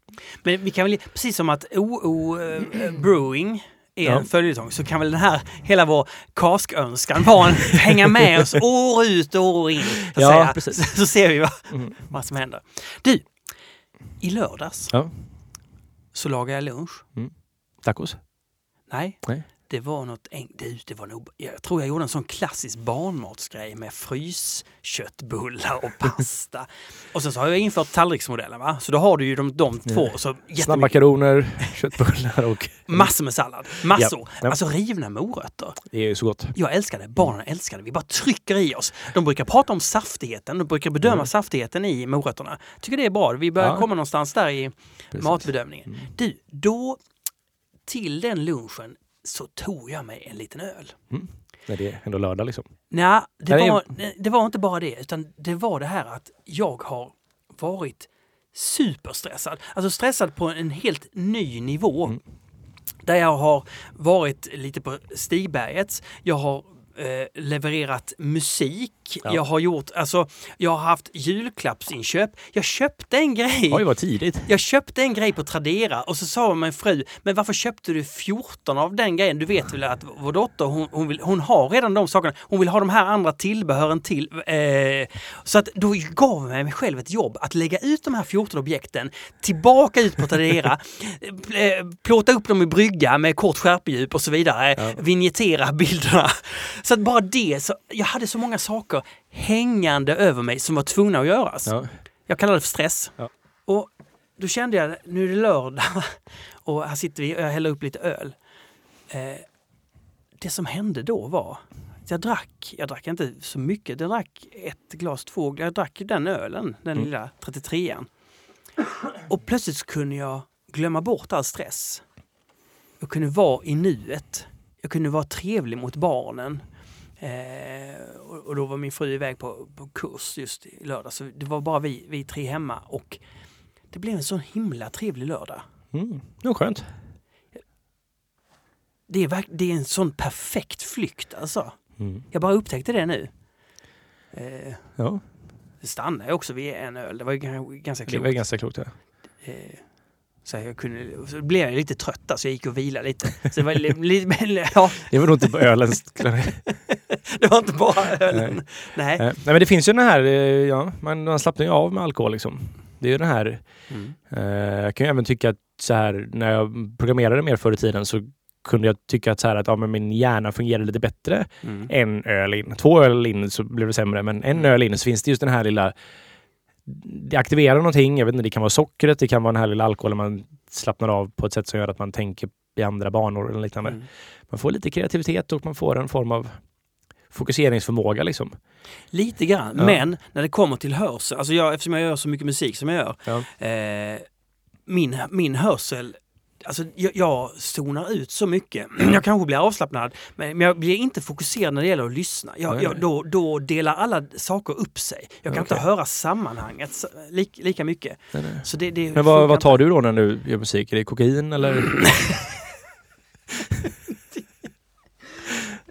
Speaker 1: Men vi kan väl, precis som att OO eh, Brewing är
Speaker 2: Ja.
Speaker 1: en följetong så kan väl den här, hela vår kaskönskan vara en, hänga med oss år ut och år in. Så,
Speaker 2: Ja,
Speaker 1: säga.
Speaker 2: precis.
Speaker 1: så ser vi vad,
Speaker 2: Mm.
Speaker 1: vad som händer. Du, i lördags
Speaker 2: Ja.
Speaker 1: så lagade jag lunch.
Speaker 2: Tacos?
Speaker 1: Nej,
Speaker 2: Nej.
Speaker 1: Det var något enkelt. Det var nog, jag tror jag gjorde en sån klassisk barnmatsgrej med frysköttbullar och pasta. och sen så har jag infört tallriksmodellen va? Så då har du ju de, de två. Så
Speaker 2: Snabba
Speaker 1: jättemycket,
Speaker 2: makaroner, köttbullar och...
Speaker 1: massor med sallad. Massor.
Speaker 2: Ja.
Speaker 1: Alltså rivna morötter.
Speaker 2: Det är ju så gott.
Speaker 1: Jag älskar det, barnen älskar det. Vi bara trycker i oss. De brukar prata om saftigheten, de brukar bedöma
Speaker 2: Mm.
Speaker 1: saftigheten i morötterna. Tycker det är bra, vi börjar
Speaker 2: Ja.
Speaker 1: komma någonstans där i
Speaker 2: Precis.
Speaker 1: matbedömningen.
Speaker 2: Mm.
Speaker 1: Du, då till den lunchen så tog jag mig en liten öl.
Speaker 2: När det är ändå lördag liksom.
Speaker 1: Nej, det,
Speaker 2: Nej,
Speaker 1: var, det var inte bara det, utan det var det här att jag har varit superstressad. Alltså stressad på en helt ny nivå.
Speaker 2: Mm.
Speaker 1: Där jag har varit lite på Stigbergets. Jag har eh, levererat musik.
Speaker 2: Ja.
Speaker 1: Jag har gjort, alltså, jag har haft julklappsinköp. Jag köpte en grej.
Speaker 2: Oj, vad tidigt.
Speaker 1: Jag köpte en grej på Tradera och så sa min fru, men varför köpte du 14 av den grejen? Du vet väl att vår dotter, hon, hon, vill, hon har redan de sakerna. Hon vill ha de här andra tillbehören till. Eh, så att då gav jag mig själv ett jobb att lägga ut de här 14 objekten, tillbaka ut på Tradera, eh, plåta upp dem i brygga med kort skärpedjup och så vidare,
Speaker 2: Ja.
Speaker 1: vignettera bilderna. Så att bara det, så, jag hade så många saker hängande över mig som var tvungna att göras.
Speaker 2: Ja.
Speaker 1: Jag kallar det för stress.
Speaker 2: Ja.
Speaker 1: Och då kände jag, nu är det lördag och här sitter vi och jag häller upp lite öl. Eh, det som hände då var jag drack, jag drack inte så mycket, jag drack ett glas, två, jag drack den ölen, den
Speaker 2: Mm.
Speaker 1: lilla 33an. Och plötsligt kunde jag glömma bort all stress. Jag kunde vara i nuet. Jag kunde vara trevlig mot barnen. Eh, och, och då var min fru iväg på, på kurs just i lördag. Så det var bara vi, vi tre hemma. Och det blev en sån himla trevlig lördag.
Speaker 2: Mm. Det var skönt.
Speaker 1: Det är, det är en sån perfekt flykt alltså.
Speaker 2: Mm.
Speaker 1: Jag bara upptäckte det nu. Eh,
Speaker 2: Ja,
Speaker 1: det stannade också vid en öl. Det var ju gan- ganska
Speaker 2: det
Speaker 1: klokt.
Speaker 2: var ganska klokt. Ja.
Speaker 1: Eh, så jag kunde, så blev jag lite trött så jag gick och vilade lite. Så det, var, li- li- men, ja,
Speaker 2: Det var nog inte ölens...
Speaker 1: det var inte bara ölen. Nej.
Speaker 2: Nej. Nej, men det finns ju den här, eh, ja, man, man slappnar ju av med alkohol liksom. Det är ju den här,
Speaker 1: Mm.
Speaker 2: eh, jag kan ju även tycka att så här, när jag programmerade mer förr i tiden så kunde jag tycka att, så här, att ja, men min hjärna fungerar lite bättre
Speaker 1: Mm.
Speaker 2: en öl in. Två öl in så blev det sämre, men en öl in så finns det just den här lilla... Det aktiverar någonting. Jag vet inte, det kan vara sockret, det kan vara den här lilla alkoholen man slappnar av på ett sätt som gör att man tänker i andra banor eller liknande.
Speaker 1: Mm.
Speaker 2: Man får lite kreativitet och man får en form av fokuseringsförmåga liksom.
Speaker 1: Lite grann,
Speaker 2: Ja.
Speaker 1: men när det kommer till hörsel, alltså jag, eftersom jag gör så mycket musik som jag gör,
Speaker 2: Ja.
Speaker 1: eh, min, min hörsel Alltså jag, jag zonar ut så mycket. Jag kanske blir avslappnad men men jag blir inte fokuserad när det gäller att lyssna. Jag,
Speaker 2: Nej,
Speaker 1: jag,
Speaker 2: nej.
Speaker 1: då, då delar alla saker upp sig. Jag kan
Speaker 2: Okej.
Speaker 1: inte höra sammanhanget lik, lika mycket. Så det, det
Speaker 2: Men vad, vad tar
Speaker 1: inte.
Speaker 2: du då när du gör musik? Är det kokain eller?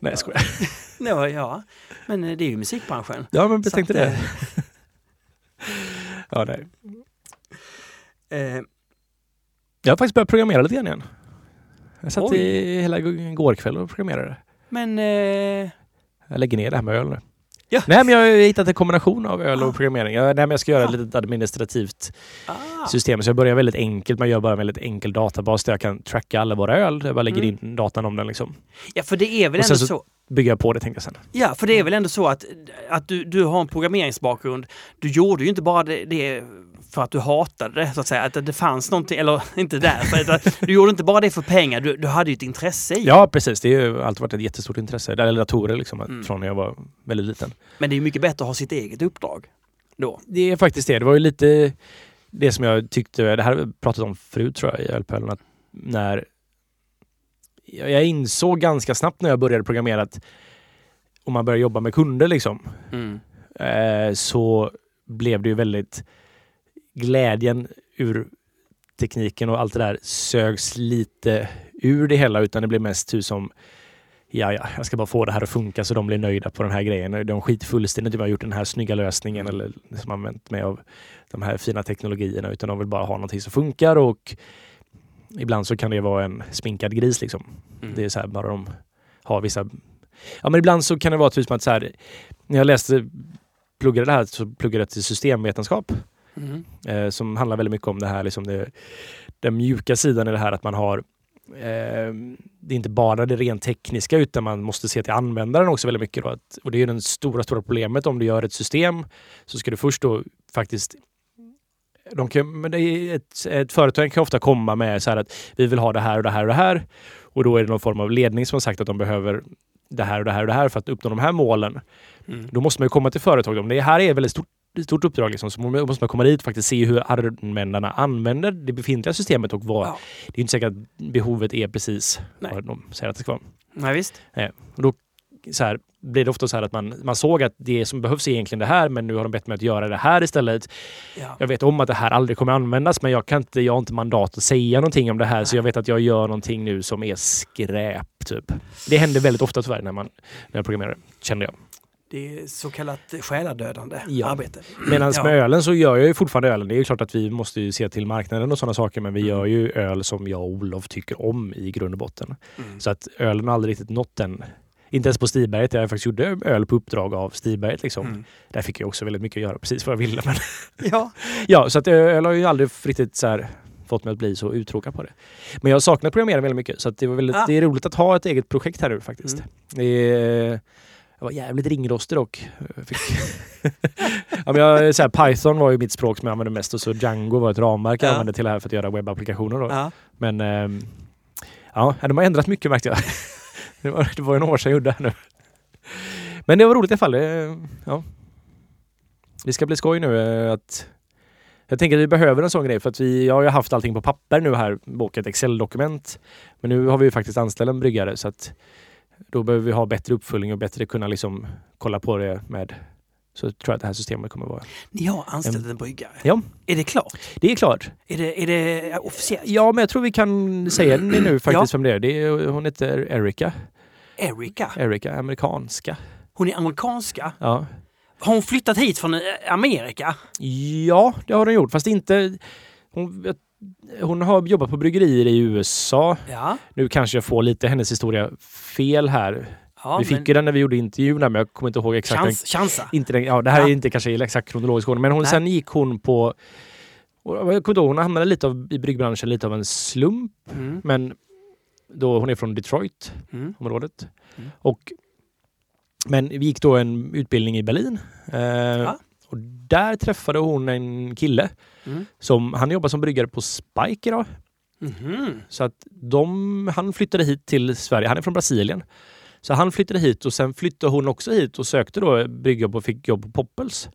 Speaker 2: Nej jag skojar.
Speaker 1: Ja, ja, men eh, det är ju musikbranschen.
Speaker 2: Ja men jag tänkte det. ja, nej.
Speaker 1: Eh,
Speaker 2: Jag har faktiskt börjat programmera lite grann igen. Jag satt
Speaker 1: Oj.
Speaker 2: i hela går kväll och programmerade.
Speaker 1: men eh,
Speaker 2: Jag lägger ner det här med öl nu.
Speaker 1: Ja.
Speaker 2: Nej men jag har hittat en kombination av öl och
Speaker 1: Ah.
Speaker 2: programmering. Jag, nej, men jag ska göra
Speaker 1: Ah.
Speaker 2: ett litet administrativt
Speaker 1: ah,
Speaker 2: system. Så jag börjar väldigt enkelt. Man gör bara en väldigt enkel databas där jag kan tracka alla våra öl. Jag bara lägger
Speaker 1: Mm.
Speaker 2: in datan om den liksom.
Speaker 1: ja, för det är väl
Speaker 2: Och
Speaker 1: ändå
Speaker 2: så-
Speaker 1: så.
Speaker 2: Bygga på det tänkte jag sen.
Speaker 1: Ja, för det är väl ändå så att, att du, du har en programmeringsbakgrund. Du gjorde ju inte bara det, det för att du hatade det, så att säga. Att det fanns någonting, eller inte utan Du gjorde inte bara det för pengar, du, du hade ju ett intresse i.
Speaker 2: Ja precis. Det har alltid varit ett jättestort intresse. Eller datorer liksom.
Speaker 1: Mm.
Speaker 2: Från när jag var väldigt liten.
Speaker 1: Men det är ju mycket bättre att ha sitt eget uppdrag. Då.
Speaker 2: Det är faktiskt det. Det var ju lite det som jag tyckte, det här har vi pratat om förut tror jag i Ölpölen, att när jag jag insåg ganska snabbt när jag började programmera att om man börjar jobba med kunder liksom,
Speaker 1: Mm.
Speaker 2: eh, så blev det ju väldigt glädjen ur tekniken och allt det där sögs lite ur det hela utan det blev mest typ som Ja, ja, jag ska bara få det här att funka så de blir nöjda på den här grejen. De skiter fullständigt i att jag har gjort den här snygga lösningen eller som använt mig av de här fina teknologierna utan de vill bara ha någonting som funkar och ibland så kan det vara en spinkad gris liksom.
Speaker 1: Mm.
Speaker 2: Det är så här bara de har vissa... Ja men ibland så kan det vara typ som att så här, när jag läste, pluggade det här så pluggade jag till systemvetenskap
Speaker 1: Mm.
Speaker 2: eh, som handlar väldigt mycket om det här, liksom det, den mjuka sidan i det här att man har eh, det är inte bara det rent tekniska utan man måste se till användaren också väldigt mycket. Då, att, och det är ju det stora, stora problemet om du gör ett system så ska du först då faktiskt de kan, men det är ett, ett företag kan ofta komma med så här att vi vill ha det här och det här och det här. Och då är det någon form av ledning som har sagt att de behöver det här och det här och det här för att uppnå de här målen.
Speaker 1: Mm.
Speaker 2: Då måste man ju komma till företag. Om det här är ett väldigt stort, stort uppdrag, liksom, så måste man komma dit och faktiskt se hur användarna använder det befintliga systemet och vad...
Speaker 1: Ja.
Speaker 2: Det är inte säkert att behovet är precis
Speaker 1: Nej.
Speaker 2: vad de säger att det ska vara.
Speaker 1: Nej, visst.
Speaker 2: Och då så här, blir det ofta så här att man, man såg att det som behövs är egentligen det här, men nu har de bett mig att göra det här istället.
Speaker 1: Ja.
Speaker 2: Jag vet om att det här aldrig kommer användas, men jag, kan inte, jag har inte mandat att säga någonting om det här, så jag vet att jag gör någonting nu som är skräp. Typ. Det händer väldigt ofta tyvärr när, man, när jag programmerar, känner jag.
Speaker 1: Det är så kallat själadödande
Speaker 2: Ja.
Speaker 1: arbete.
Speaker 2: Medan
Speaker 1: Ja.
Speaker 2: med ölen så gör jag ju fortfarande ölen. Det är ju klart att vi måste ju se till marknaden och sådana saker, men vi
Speaker 1: Mm.
Speaker 2: gör ju öl som jag och Olof tycker om i grund och botten.
Speaker 1: Mm.
Speaker 2: Så att ölen har aldrig riktigt nått den. Inte ens på Stiberget. Jag faktiskt gjorde öl på uppdrag av Stiberget. Liksom.
Speaker 1: Mm.
Speaker 2: Där fick jag också väldigt mycket att göra precis vad jag ville. Men
Speaker 1: Ja.
Speaker 2: ja, så att öl har ju aldrig riktigt så här fått mig att bli så uttråkad på det. Men jag saknar programmering väldigt mycket. Så det, var väldigt,
Speaker 1: Ah.
Speaker 2: det är roligt att ha ett eget projekt här nu faktiskt.
Speaker 1: Mm.
Speaker 2: Det är, jag var jävligt ringrostig dock. Jag Fick, ja, men jag, så här, Python var ju mitt språk som jag använde mest och så Django var ett ramverk jag
Speaker 1: Ja.
Speaker 2: använde till det här för att göra webbapplikationer. Då.
Speaker 1: Ja.
Speaker 2: Men ehm, ja, de har ändrat mycket märkte jag. Det var, det var en år sedan jag gjorde det här nu. Men det var roligt i alla fall. Det, ja. Det ska bli skoj nu eh, att jag tänker att vi behöver en sån grej för att vi jag har ju haft allting på papper nu här ett Excel-dokument. Men nu har vi ju faktiskt anställt en bryggare så att då behöver vi ha bättre uppföljning och bättre kunna liksom kolla på det med så tror jag att det här systemet kommer vara.
Speaker 1: Ni har anställt en bryggare?
Speaker 2: Ja.
Speaker 1: Är det klart?
Speaker 2: Det är klart.
Speaker 1: Är det, är det officiellt?
Speaker 2: Ja, men jag tror vi kan säga det nu faktiskt
Speaker 1: Ja.
Speaker 2: vem det är. det är. Hon heter Erika.
Speaker 1: Erika?
Speaker 2: Erika, amerikanska.
Speaker 1: Hon är amerikanska.
Speaker 2: Ja.
Speaker 1: Har hon flyttat hit från Amerika?
Speaker 2: ja, det har hon gjort. Fast inte... Hon, hon har jobbat på bryggerier i USA.
Speaker 1: Ja.
Speaker 2: Nu kanske jag får lite hennes historia fel här.
Speaker 1: ja
Speaker 2: vi fick ju den när vi gjorde intervjun men jag kommer inte ihåg exakt. den-
Speaker 1: chans, chansa.
Speaker 2: Inte den, ja, det här
Speaker 1: Ja.
Speaker 2: är inte kanske i exakt kronologisk ordning, men hon,
Speaker 1: Nej.
Speaker 2: sen gick hon på... Jag kommer ihåg, hon hamnade lite av, i bryggbranschen lite av en slump.
Speaker 1: Mm.
Speaker 2: Men då hon är från Detroit,
Speaker 1: Mm.
Speaker 2: området.
Speaker 1: Mm.
Speaker 2: Och, men vi gick då en utbildning i Berlin. Eh, Och där träffade hon en kille
Speaker 1: Mm.
Speaker 2: som han jobbar som bryggare på Spike idag.
Speaker 1: Mhm.
Speaker 2: Så att de, han flyttade hit till Sverige. Han är från Brasilien. Så han flyttade hit och sen flyttade hon också hit och sökte då brygga och fick jobb på Poppels.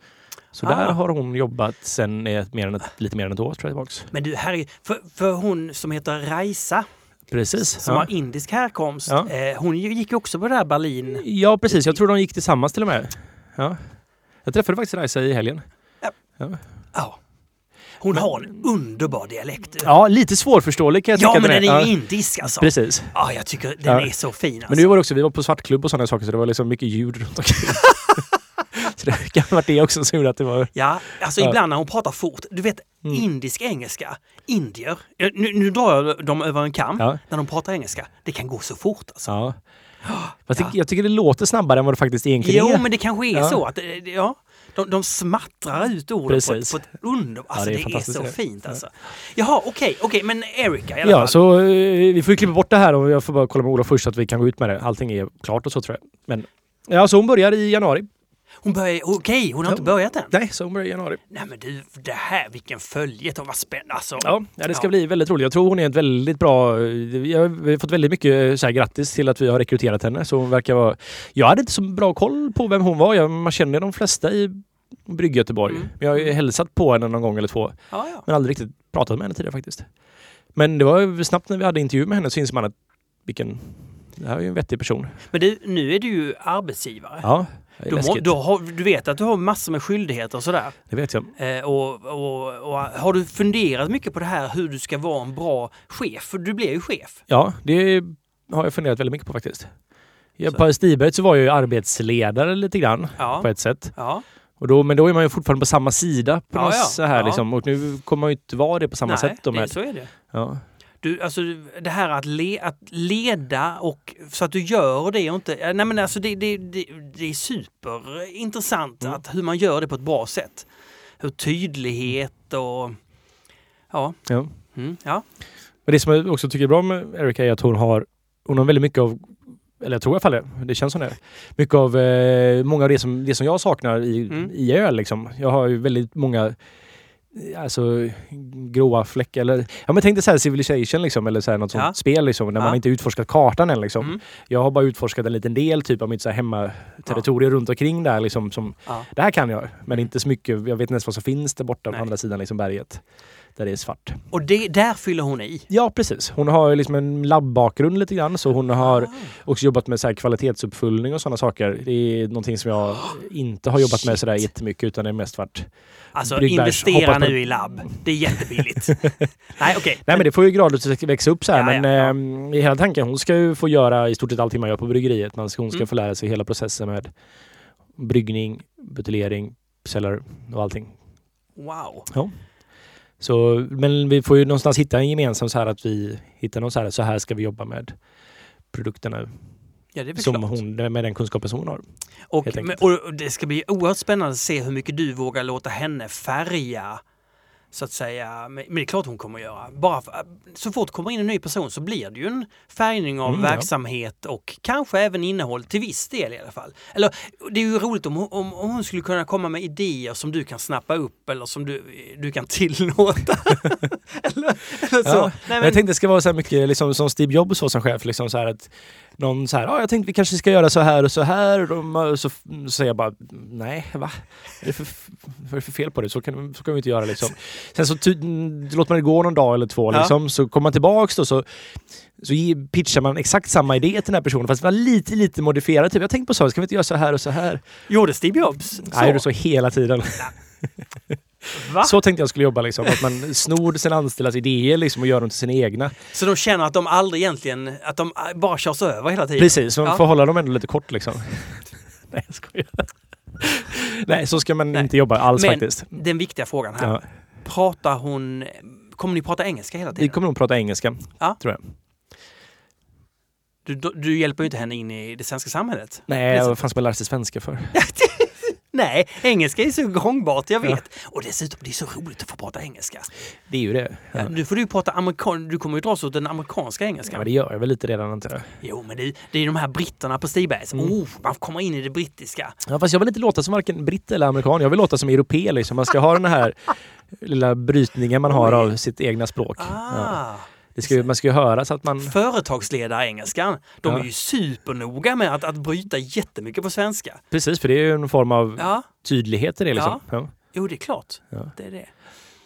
Speaker 2: Så
Speaker 1: Ah.
Speaker 2: där har hon jobbat sen ett, mer än ett, lite mer än ett år tror jag tillbaks.
Speaker 1: Men du, här är, för, för hon som heter Raisa,
Speaker 2: Precis.
Speaker 1: som
Speaker 2: Ja.
Speaker 1: har indisk härkomst,
Speaker 2: Ja.
Speaker 1: eh, hon gick också på det här Berlin.
Speaker 2: ja precis, jag tror de gick tillsammans till och med. Ja. Jag träffade faktiskt Raisa i helgen.
Speaker 1: Ja. Hon har en underbar dialekt.
Speaker 2: Ja, lite svårförståelig kan jag tycka
Speaker 1: Ja, men den är
Speaker 2: Ja,
Speaker 1: ju indisk alltså.
Speaker 2: Precis.
Speaker 1: Ja, jag tycker den
Speaker 2: Ja.
Speaker 1: är så fin alltså.
Speaker 2: Men nu var det också, vi var på svartklubb och sådana saker så det var liksom mycket ljud runt omkring. så det kan ha varit det också som gjorde att det var...
Speaker 1: Ja, alltså
Speaker 2: Ja.
Speaker 1: ibland när hon pratar fort. Du vet,
Speaker 2: Mm.
Speaker 1: indisk engelska. Indier. Ja, Nu, nu drar jag dem över en kam.
Speaker 2: Ja.
Speaker 1: När de pratar engelska. Det kan gå så fort alltså.
Speaker 2: Ja. Fast
Speaker 1: Ja.
Speaker 2: jag tycker det låter snabbare än vad det faktiskt egentligen
Speaker 1: Jo,
Speaker 2: är.
Speaker 1: men det kanske är
Speaker 2: Ja.
Speaker 1: så att det- ja, de, de smattrar ut orden på ett, på ett under... Alltså
Speaker 2: det är
Speaker 1: det, är så fint alltså. Jaha, okej, okej, men Erika i alla
Speaker 2: Ja,
Speaker 1: fall.
Speaker 2: så eh, vi får klippa bort det här och jag får bara kolla med Olof först så att vi kan gå ut med det. Allting är klart och så tror jag. Men ja, så hon börjar i januari.
Speaker 1: Hon börjar, okej, hon har inte
Speaker 2: Ja.
Speaker 1: börjat än.
Speaker 2: Nej, så hon börjar i januari.
Speaker 1: Nej men du, det här, vilken följetong, vad spännande alltså.
Speaker 2: Ja, ja det ska
Speaker 1: Ja.
Speaker 2: bli väldigt roligt. Jag tror hon är ett väldigt bra... Vi har, vi har fått väldigt mycket så här, grattis till att vi har rekryterat henne. Så hon verkar vara... Jag hade inte så bra koll på vem hon var. Jag, man känner de flesta i Brygge Göteborg.
Speaker 1: Mm.
Speaker 2: Men jag har ju hälsat på henne någon gång eller två.
Speaker 1: Ja, ja.
Speaker 2: Men aldrig riktigt pratat med henne tidigare faktiskt. Men det var snabbt när vi hade intervju med henne så inser man att vilken... Det här är ju en vettig person.
Speaker 1: Men du, nu är du ju arbetsgivare.
Speaker 2: Ja,
Speaker 1: du, må, du, har, du vet att du har massor med skyldigheter och sådär.
Speaker 2: Det vet jag.
Speaker 1: Eh, och, och, och har du funderat mycket på det här hur du ska vara en bra chef? För du blir ju chef.
Speaker 2: Ja, det har jag funderat väldigt mycket på faktiskt. Ja,
Speaker 1: Så.
Speaker 2: på Stiberget så var jag ju arbetsledare lite grann
Speaker 1: Ja.
Speaker 2: på ett sätt.
Speaker 1: ja.
Speaker 2: Och då, men då är man ju fortfarande på samma sida. På
Speaker 1: Ja,
Speaker 2: något
Speaker 1: ja.
Speaker 2: så här,
Speaker 1: Ja.
Speaker 2: liksom. Och nu kommer man ju inte vara det på samma
Speaker 1: Nej,
Speaker 2: sätt. Då med.
Speaker 1: så är det.
Speaker 2: Ja.
Speaker 1: Du, alltså, det här att, le, att leda och så att du gör det och inte... Nej men alltså det, det, det, det är superintressant
Speaker 2: Mm.
Speaker 1: att hur man gör det på ett bra sätt. Hur tydlighet och... Ja.
Speaker 2: Ja.
Speaker 1: Mm, ja.
Speaker 2: Men det som jag också tycker är bra med Erika är att hon har, hon har väldigt mycket av eller jag tror i alla fall det, det känns som det. Mycket av, eh, många av det som, det som jag saknar i,
Speaker 1: Mm.
Speaker 2: i öl liksom. Jag har ju väldigt många Alltså gråa fläckar eller... Ja men tänk dig så här Civilization liksom eller så här något sånt
Speaker 1: Ja.
Speaker 2: spel liksom. När
Speaker 1: Ja.
Speaker 2: man inte utforskat kartan än liksom.
Speaker 1: Mm.
Speaker 2: Jag har bara utforskat en liten del typ av mitt så här hemmaterritorium runt omkring där liksom. Som,
Speaker 1: Ja.
Speaker 2: det här kan jag, men inte så mycket. Jag vet inte ens vad som finns där borta
Speaker 1: Nej.
Speaker 2: på andra sidan liksom berget. Där det är svart.
Speaker 1: Och det, där fyller hon i.
Speaker 2: Ja precis. Hon har liksom en labbakgrund lite grann så hon har
Speaker 1: Ah.
Speaker 2: också jobbat med så här kvalitetsuppföljning och sådana saker. Det är någonting som jag inte har jobbat med
Speaker 1: Shit.
Speaker 2: sådär jättemycket utan det är mest varit...
Speaker 1: Alltså
Speaker 2: Bryggbärs-
Speaker 1: investera
Speaker 2: på-
Speaker 1: nu i labb. Det är jättebilligt. Nej okej.
Speaker 2: Nej men det får ju gradvis växa upp så här
Speaker 1: Ja,
Speaker 2: men
Speaker 1: ja, ja.
Speaker 2: i hela tanken, hon ska ju få göra i stort sett allting man gör på bryggeriet. Man ska, hon ska
Speaker 1: Mm.
Speaker 2: få lära sig hela processen med bryggning, buteljering, celler och allting.
Speaker 1: Wow.
Speaker 2: Så, men vi får ju någonstans hitta en gemensam så här att vi hittar någon så här, så här ska vi jobba med produkterna
Speaker 1: Ja,
Speaker 2: som
Speaker 1: klart.
Speaker 2: hon, med den kunskapen som hon har.
Speaker 1: Och, och det ska bli oerhört spännande att se hur mycket du vågar låta henne färga så att säga. Men det är klart hon kommer att göra. Bara för, så fort det kommer in en ny person så blir det ju en färgning av
Speaker 2: Mm, ja.
Speaker 1: verksamhet och kanske även innehåll till viss del i alla fall. Eller det är ju roligt om, om, om hon skulle kunna komma med idéer som du kan snappa upp eller som du, du kan tillåta. eller, eller så.
Speaker 2: Ja,
Speaker 1: Nej,
Speaker 2: Men jag tänkte det ska vara så mycket liksom, som Steve Jobs var som chef. Liksom så här att någon så här, ah, jag tänkte vi kanske ska göra så här och så här. Och de, så, säger jag bara, nej va? Vad är för, vad är det för fel på det? Så kan, så kan vi inte göra liksom. Sen så låter man det gå någon dag eller två
Speaker 1: Ja.
Speaker 2: liksom, så kommer man tillbaks då så så pitchar man exakt samma idé till den här personen fast det var lite, lite modifierat. Typ, jag tänkte på så, ska vi inte göra så här och så här?
Speaker 1: gjorde Steve Jobs så?
Speaker 2: Jag gjorde så hela tiden.
Speaker 1: Va?
Speaker 2: Så tänkte jag skulle jobba liksom. Att man snor sina anställdas idéer liksom och gör dem till sina egna.
Speaker 1: Så de känner att de aldrig egentligen, att de bara körs över hela tiden?
Speaker 2: Precis, man
Speaker 1: Ja.
Speaker 2: får hålla dem ändå lite kort liksom. Nej, jag skojar. Nej, så ska man
Speaker 1: Nej.
Speaker 2: inte jobba alls
Speaker 1: Men
Speaker 2: faktiskt.
Speaker 1: den viktiga frågan här.
Speaker 2: Ja.
Speaker 1: Pratar hon... Kommer ni prata engelska hela
Speaker 2: Vi
Speaker 1: tiden?
Speaker 2: kommer nog prata engelska,
Speaker 1: Ja.
Speaker 2: tror jag.
Speaker 1: Du, du, hjälper ju inte henne in i det svenska samhället.
Speaker 2: Nej, vad fan ska man lära sig svenska för?
Speaker 1: Nej, engelska är så gångbart, jag vet. Och dessutom, det är så roligt att få prata engelska.
Speaker 2: Det är ju det. Ja.
Speaker 1: Ja. Nu får du ju prata amerikan... Du kommer ju dras åt den amerikanska
Speaker 2: Ja,
Speaker 1: engelskan.
Speaker 2: men det gör jag väl lite redan inte det?
Speaker 1: Jo, men det, det är de här britterna på Stibergs.
Speaker 2: Mm.
Speaker 1: Oh, man kommer in i det brittiska.
Speaker 2: Ja, fast jag vill inte låta som varken britt eller amerikan. Jag vill låta som europé liksom. Man ska ha den här lilla brytningen man har av sitt egna språk.
Speaker 1: Ah.
Speaker 2: Det ska ju, man ska ju höra så att man...
Speaker 1: Företagsledarengelskan, de
Speaker 2: Ja.
Speaker 1: är ju supernoga med att, att bryta jättemycket på svenska.
Speaker 2: Precis, för det är ju en form av
Speaker 1: Ja,
Speaker 2: tydlighet i det liksom. Ja.
Speaker 1: jo det är klart. Det är det.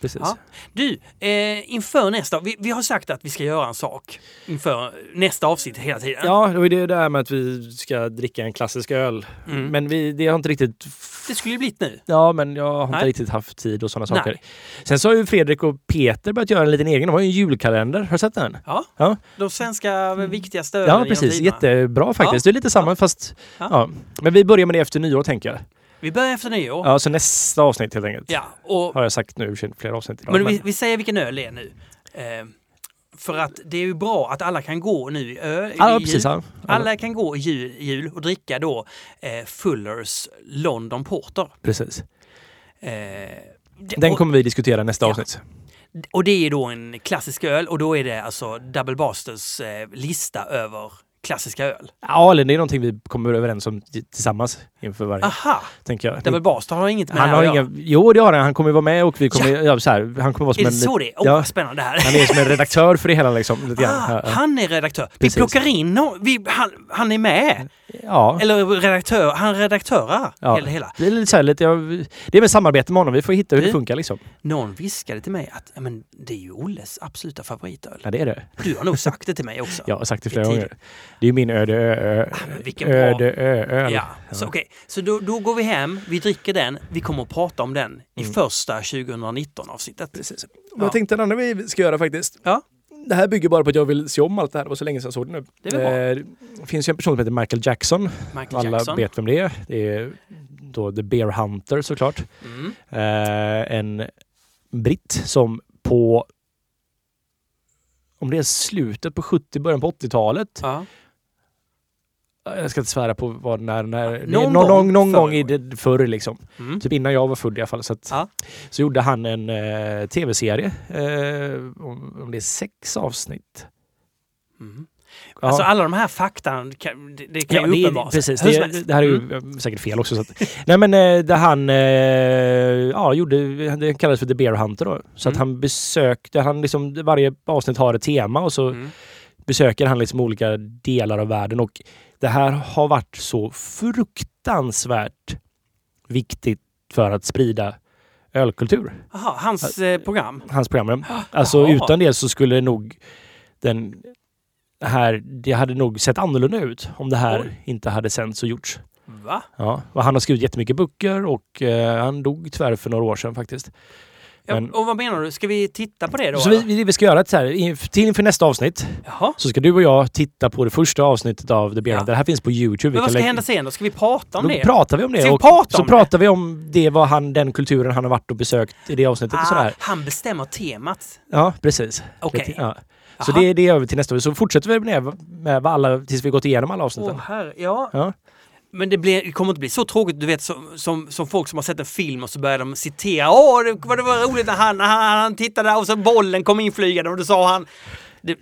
Speaker 2: Precis.
Speaker 1: Ja. Du, eh, inför nästa, vi, vi har sagt att vi ska göra en sak inför nästa avsnitt hela tiden.
Speaker 2: Ja, det var ju det där med att vi ska dricka en klassisk öl.
Speaker 1: Mm.
Speaker 2: Men vi, det har inte riktigt...
Speaker 1: Det skulle ju blivit nu.
Speaker 2: Ja, men jag har inte
Speaker 1: Nej.
Speaker 2: riktigt haft tid och sådana saker.
Speaker 1: Nej.
Speaker 2: Sen så har ju Fredrik och Peter börjat göra en liten egen. De har ju en julkalender. Har du sett den?
Speaker 1: Ja,
Speaker 2: Ja.
Speaker 1: de svenska viktigaste ölen
Speaker 2: Ja, precis. Jättebra faktiskt. Det är lite samma fast...
Speaker 1: Ja.
Speaker 2: Ja. Men vi börjar med det efter nyår tänker jag.
Speaker 1: Vi börjar efter nyår.
Speaker 2: Ja, så nästa avsnitt helt enkelt.
Speaker 1: Ja, och,
Speaker 2: Har jag sagt nu, flera avsnitt idag.
Speaker 1: men vi, vi säger vilken öl det är nu. Eh, för att det är ju bra att alla kan gå nu i ö. i
Speaker 2: Ja, precis. Ja.
Speaker 1: Alla kan gå i jul, jul och dricka då eh, Fullers London Porter.
Speaker 2: precis.
Speaker 1: Eh, det-
Speaker 2: Den
Speaker 1: och,
Speaker 2: kommer vi diskutera nästa
Speaker 1: Ja.
Speaker 2: avsnitt.
Speaker 1: och det är då en klassisk öl och då är det alltså Double Busters eh, lista över klassiska öl.
Speaker 2: Ja, eller det är någonting vi kommer överens om tillsammans inför varje,
Speaker 1: Aha!
Speaker 2: tänker jag.
Speaker 1: Double Buster har inget med
Speaker 2: han har inga,
Speaker 1: göra.
Speaker 2: jo, det har han. Han kommer vara med och vi kommer, ja. så här, han kommer vara som
Speaker 1: Är
Speaker 2: en...
Speaker 1: det så det är? Åh,
Speaker 2: ja.
Speaker 1: spännande här.
Speaker 2: Han är som en redaktör för det hela liksom. Lite.
Speaker 1: Ah,
Speaker 2: Ja, ja.
Speaker 1: han är redaktör. Vi
Speaker 2: Precis.
Speaker 1: plockar in. Vi, han, han är med.
Speaker 2: ja.
Speaker 1: Eller redaktör. Han redaktörar
Speaker 2: Ja.
Speaker 1: hela, hela.
Speaker 2: Det är lite så här, lite, ja, det är väl samarbete med honom. Vi får hitta hur det funkar liksom.
Speaker 1: Någon viskade till mig att ja, men, det är ju Olles absoluta favoritöl.
Speaker 2: Ja, det är det.
Speaker 1: Du har nog sagt det till mig också.
Speaker 2: Jag har sagt det flera gånger. Det är min öde ö, ö,
Speaker 1: men vilken bra-
Speaker 2: öde ö, öl.
Speaker 1: Ja, så okej. Så då, då går vi hem, vi dricker den, vi kommer att prata om den i
Speaker 2: Mm.
Speaker 1: första 2019 avsnittet.
Speaker 2: Precis.
Speaker 1: Ja.
Speaker 2: Jag tänkte en annan vi ska göra faktiskt.
Speaker 1: Ja.
Speaker 2: Det här bygger bara på att jag vill se om allt det här. Det var så länge sedan jag såg det nu.
Speaker 1: Det.
Speaker 2: Eh, Det finns ju en person som heter Michael Jackson.
Speaker 1: Michael
Speaker 2: Alla
Speaker 1: Jackson.
Speaker 2: vet vem det är. Det är då The Bear Hunter såklart.
Speaker 1: Mm.
Speaker 2: Eh, en britt som på om det är slutet på 70, början på 80-talet.
Speaker 1: Ja.
Speaker 2: Jag ska inte svära på vad när, när
Speaker 1: Någon
Speaker 2: någon,
Speaker 1: gång
Speaker 2: någon, gång i det förr liksom.
Speaker 1: Mm.
Speaker 2: Typ innan jag var född i alla fall. Så, att,
Speaker 1: Ja.
Speaker 2: så gjorde han en eh, tv-serie. Eh, om, om det är sex avsnitt.
Speaker 1: Mm.
Speaker 2: Ja.
Speaker 1: Alltså alla de här fakta, det, kan
Speaker 2: Ja,
Speaker 1: ju uppenbara
Speaker 2: precis. Det, det här är ju
Speaker 1: Mm.
Speaker 2: eh, säkert fel också. Så att, nej men eh, där han eh, ja, gjorde, det kallades för The Bear Hunter då. Så att
Speaker 1: Mm.
Speaker 2: han besökte, han liksom, varje avsnitt har ett tema och så
Speaker 1: Mm.
Speaker 2: besöker han liksom olika delar av världen och det här har varit så fruktansvärt viktigt för att sprida ölkultur.
Speaker 1: Aha, hans eh, program.
Speaker 2: Hans program. Alltså
Speaker 1: Jaha.
Speaker 2: utan det så skulle nog den här, det hade nog sett annorlunda ut om det här
Speaker 1: Oj.
Speaker 2: inte hade sänts och gjorts.
Speaker 1: Va?
Speaker 2: Ja, och han har skrivit jättemycket böcker och eh, han dog tyvärr för några år sedan faktiskt.
Speaker 1: Ja,
Speaker 2: Men-
Speaker 1: och vad menar du? Ska vi titta på det då?
Speaker 2: Så vi, vi, vi ska göra ett så här, in- till inför nästa avsnitt
Speaker 1: Jaha.
Speaker 2: så ska du och jag titta på det första avsnittet av The Bear
Speaker 1: Ja.
Speaker 2: Det här finns på Youtube.
Speaker 1: Men vad ska
Speaker 2: lägga-
Speaker 1: hända sen då? Ska vi prata om
Speaker 2: Då
Speaker 1: det?
Speaker 2: pratar vi om det.
Speaker 1: Ska vi
Speaker 2: och
Speaker 1: prata
Speaker 2: så
Speaker 1: om
Speaker 2: pratar vi om det, vad han, den kulturen han har varit och besökt i det avsnittet och
Speaker 1: ah,
Speaker 2: sådär.
Speaker 1: han bestämmer temat.
Speaker 2: Ja, precis.
Speaker 1: Okej.
Speaker 2: Ja. Så det, det gör vi till nästa år. Så fortsätter vi med, med alla, tills vi gått igenom alla avsnitten.
Speaker 1: Åh, herre, ja.
Speaker 2: Ja.
Speaker 1: Men det, blir, det kommer inte bli så tråkigt, du vet som, som, som folk som har sett en film och så börjar de citera. Åh, det, vad det var roligt när han, han, han tittade och så bollen kom inflygande och då sa han...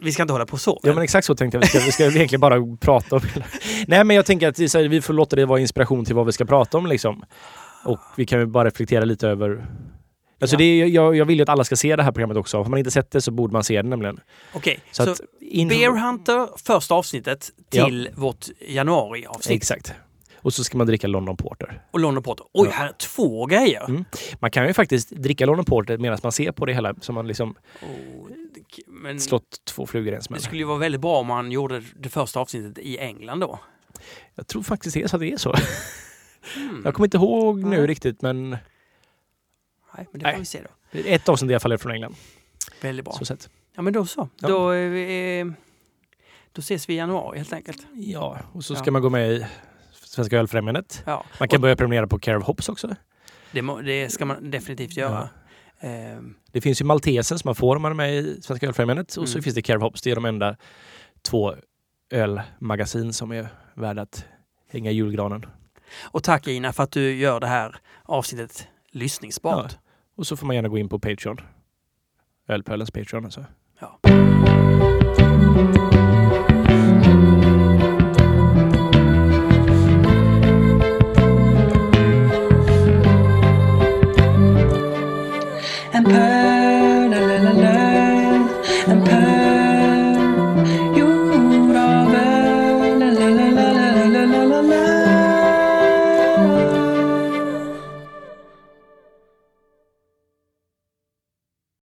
Speaker 1: Vi ska inte hålla på så.
Speaker 2: Ja men exakt så tänkte jag. Vi ska, vi ska egentligen bara prata om Nej men jag tänker att här, vi får låta det vara inspiration till vad vi ska prata om liksom. Och vi kan ju bara reflektera lite över Alltså
Speaker 1: Ja.
Speaker 2: det är, jag, jag vill ju att alla ska se det här programmet också. Har man inte sett det så borde man se det nämligen.
Speaker 1: Okej,
Speaker 2: Så,
Speaker 1: så,
Speaker 2: in...
Speaker 1: Bear Hunter, första avsnittet
Speaker 2: Ja.
Speaker 1: till vårt januari-avsnitt.
Speaker 2: Exakt. Och så ska man dricka London Porter.
Speaker 1: Och London Porter. Oj,
Speaker 2: Ja.
Speaker 1: här är två grejer.
Speaker 2: Mm. Man kan ju faktiskt dricka London Porter medan man ser på det hela. Så man liksom
Speaker 1: Oh, det- men
Speaker 2: slått två flugor i en smäll.
Speaker 1: det skulle ju vara väldigt bra om man gjorde det första avsnittet i England då.
Speaker 2: Jag tror faktiskt det är så att det är så.
Speaker 1: Hmm.
Speaker 2: Jag kommer inte ihåg nu
Speaker 1: Nej.
Speaker 2: riktigt men
Speaker 1: Nej, men det
Speaker 2: Nej.
Speaker 1: får vi se då.
Speaker 2: ett avsnitt i alla fall är från England.
Speaker 1: Väldigt bra.
Speaker 2: Så sett.
Speaker 1: Ja, men då så.
Speaker 2: Ja.
Speaker 1: Då, vi, eh, då ses vi i januari helt enkelt.
Speaker 2: Ja, och så
Speaker 1: Ja.
Speaker 2: ska man gå med i Svenska Ölfrämjandet.
Speaker 1: Ja.
Speaker 2: Man kan
Speaker 1: Och
Speaker 2: börja prenumerera på Care of Hops också.
Speaker 1: det, må, det ska man definitivt göra. Ehm,
Speaker 2: Det finns ju Maltesen som man får om man är med i Svenska Ölfrämjandet. Och så
Speaker 1: Mm.
Speaker 2: finns det Care of Hops. Det är de enda två ölmagasin som är värda att hänga i julgranen.
Speaker 1: och tack Ina för att du gör det här avsnittet lyssningsbart.
Speaker 2: Och så får man gärna gå in på Patreon. Ölpölens Patreon alltså.
Speaker 1: Ja.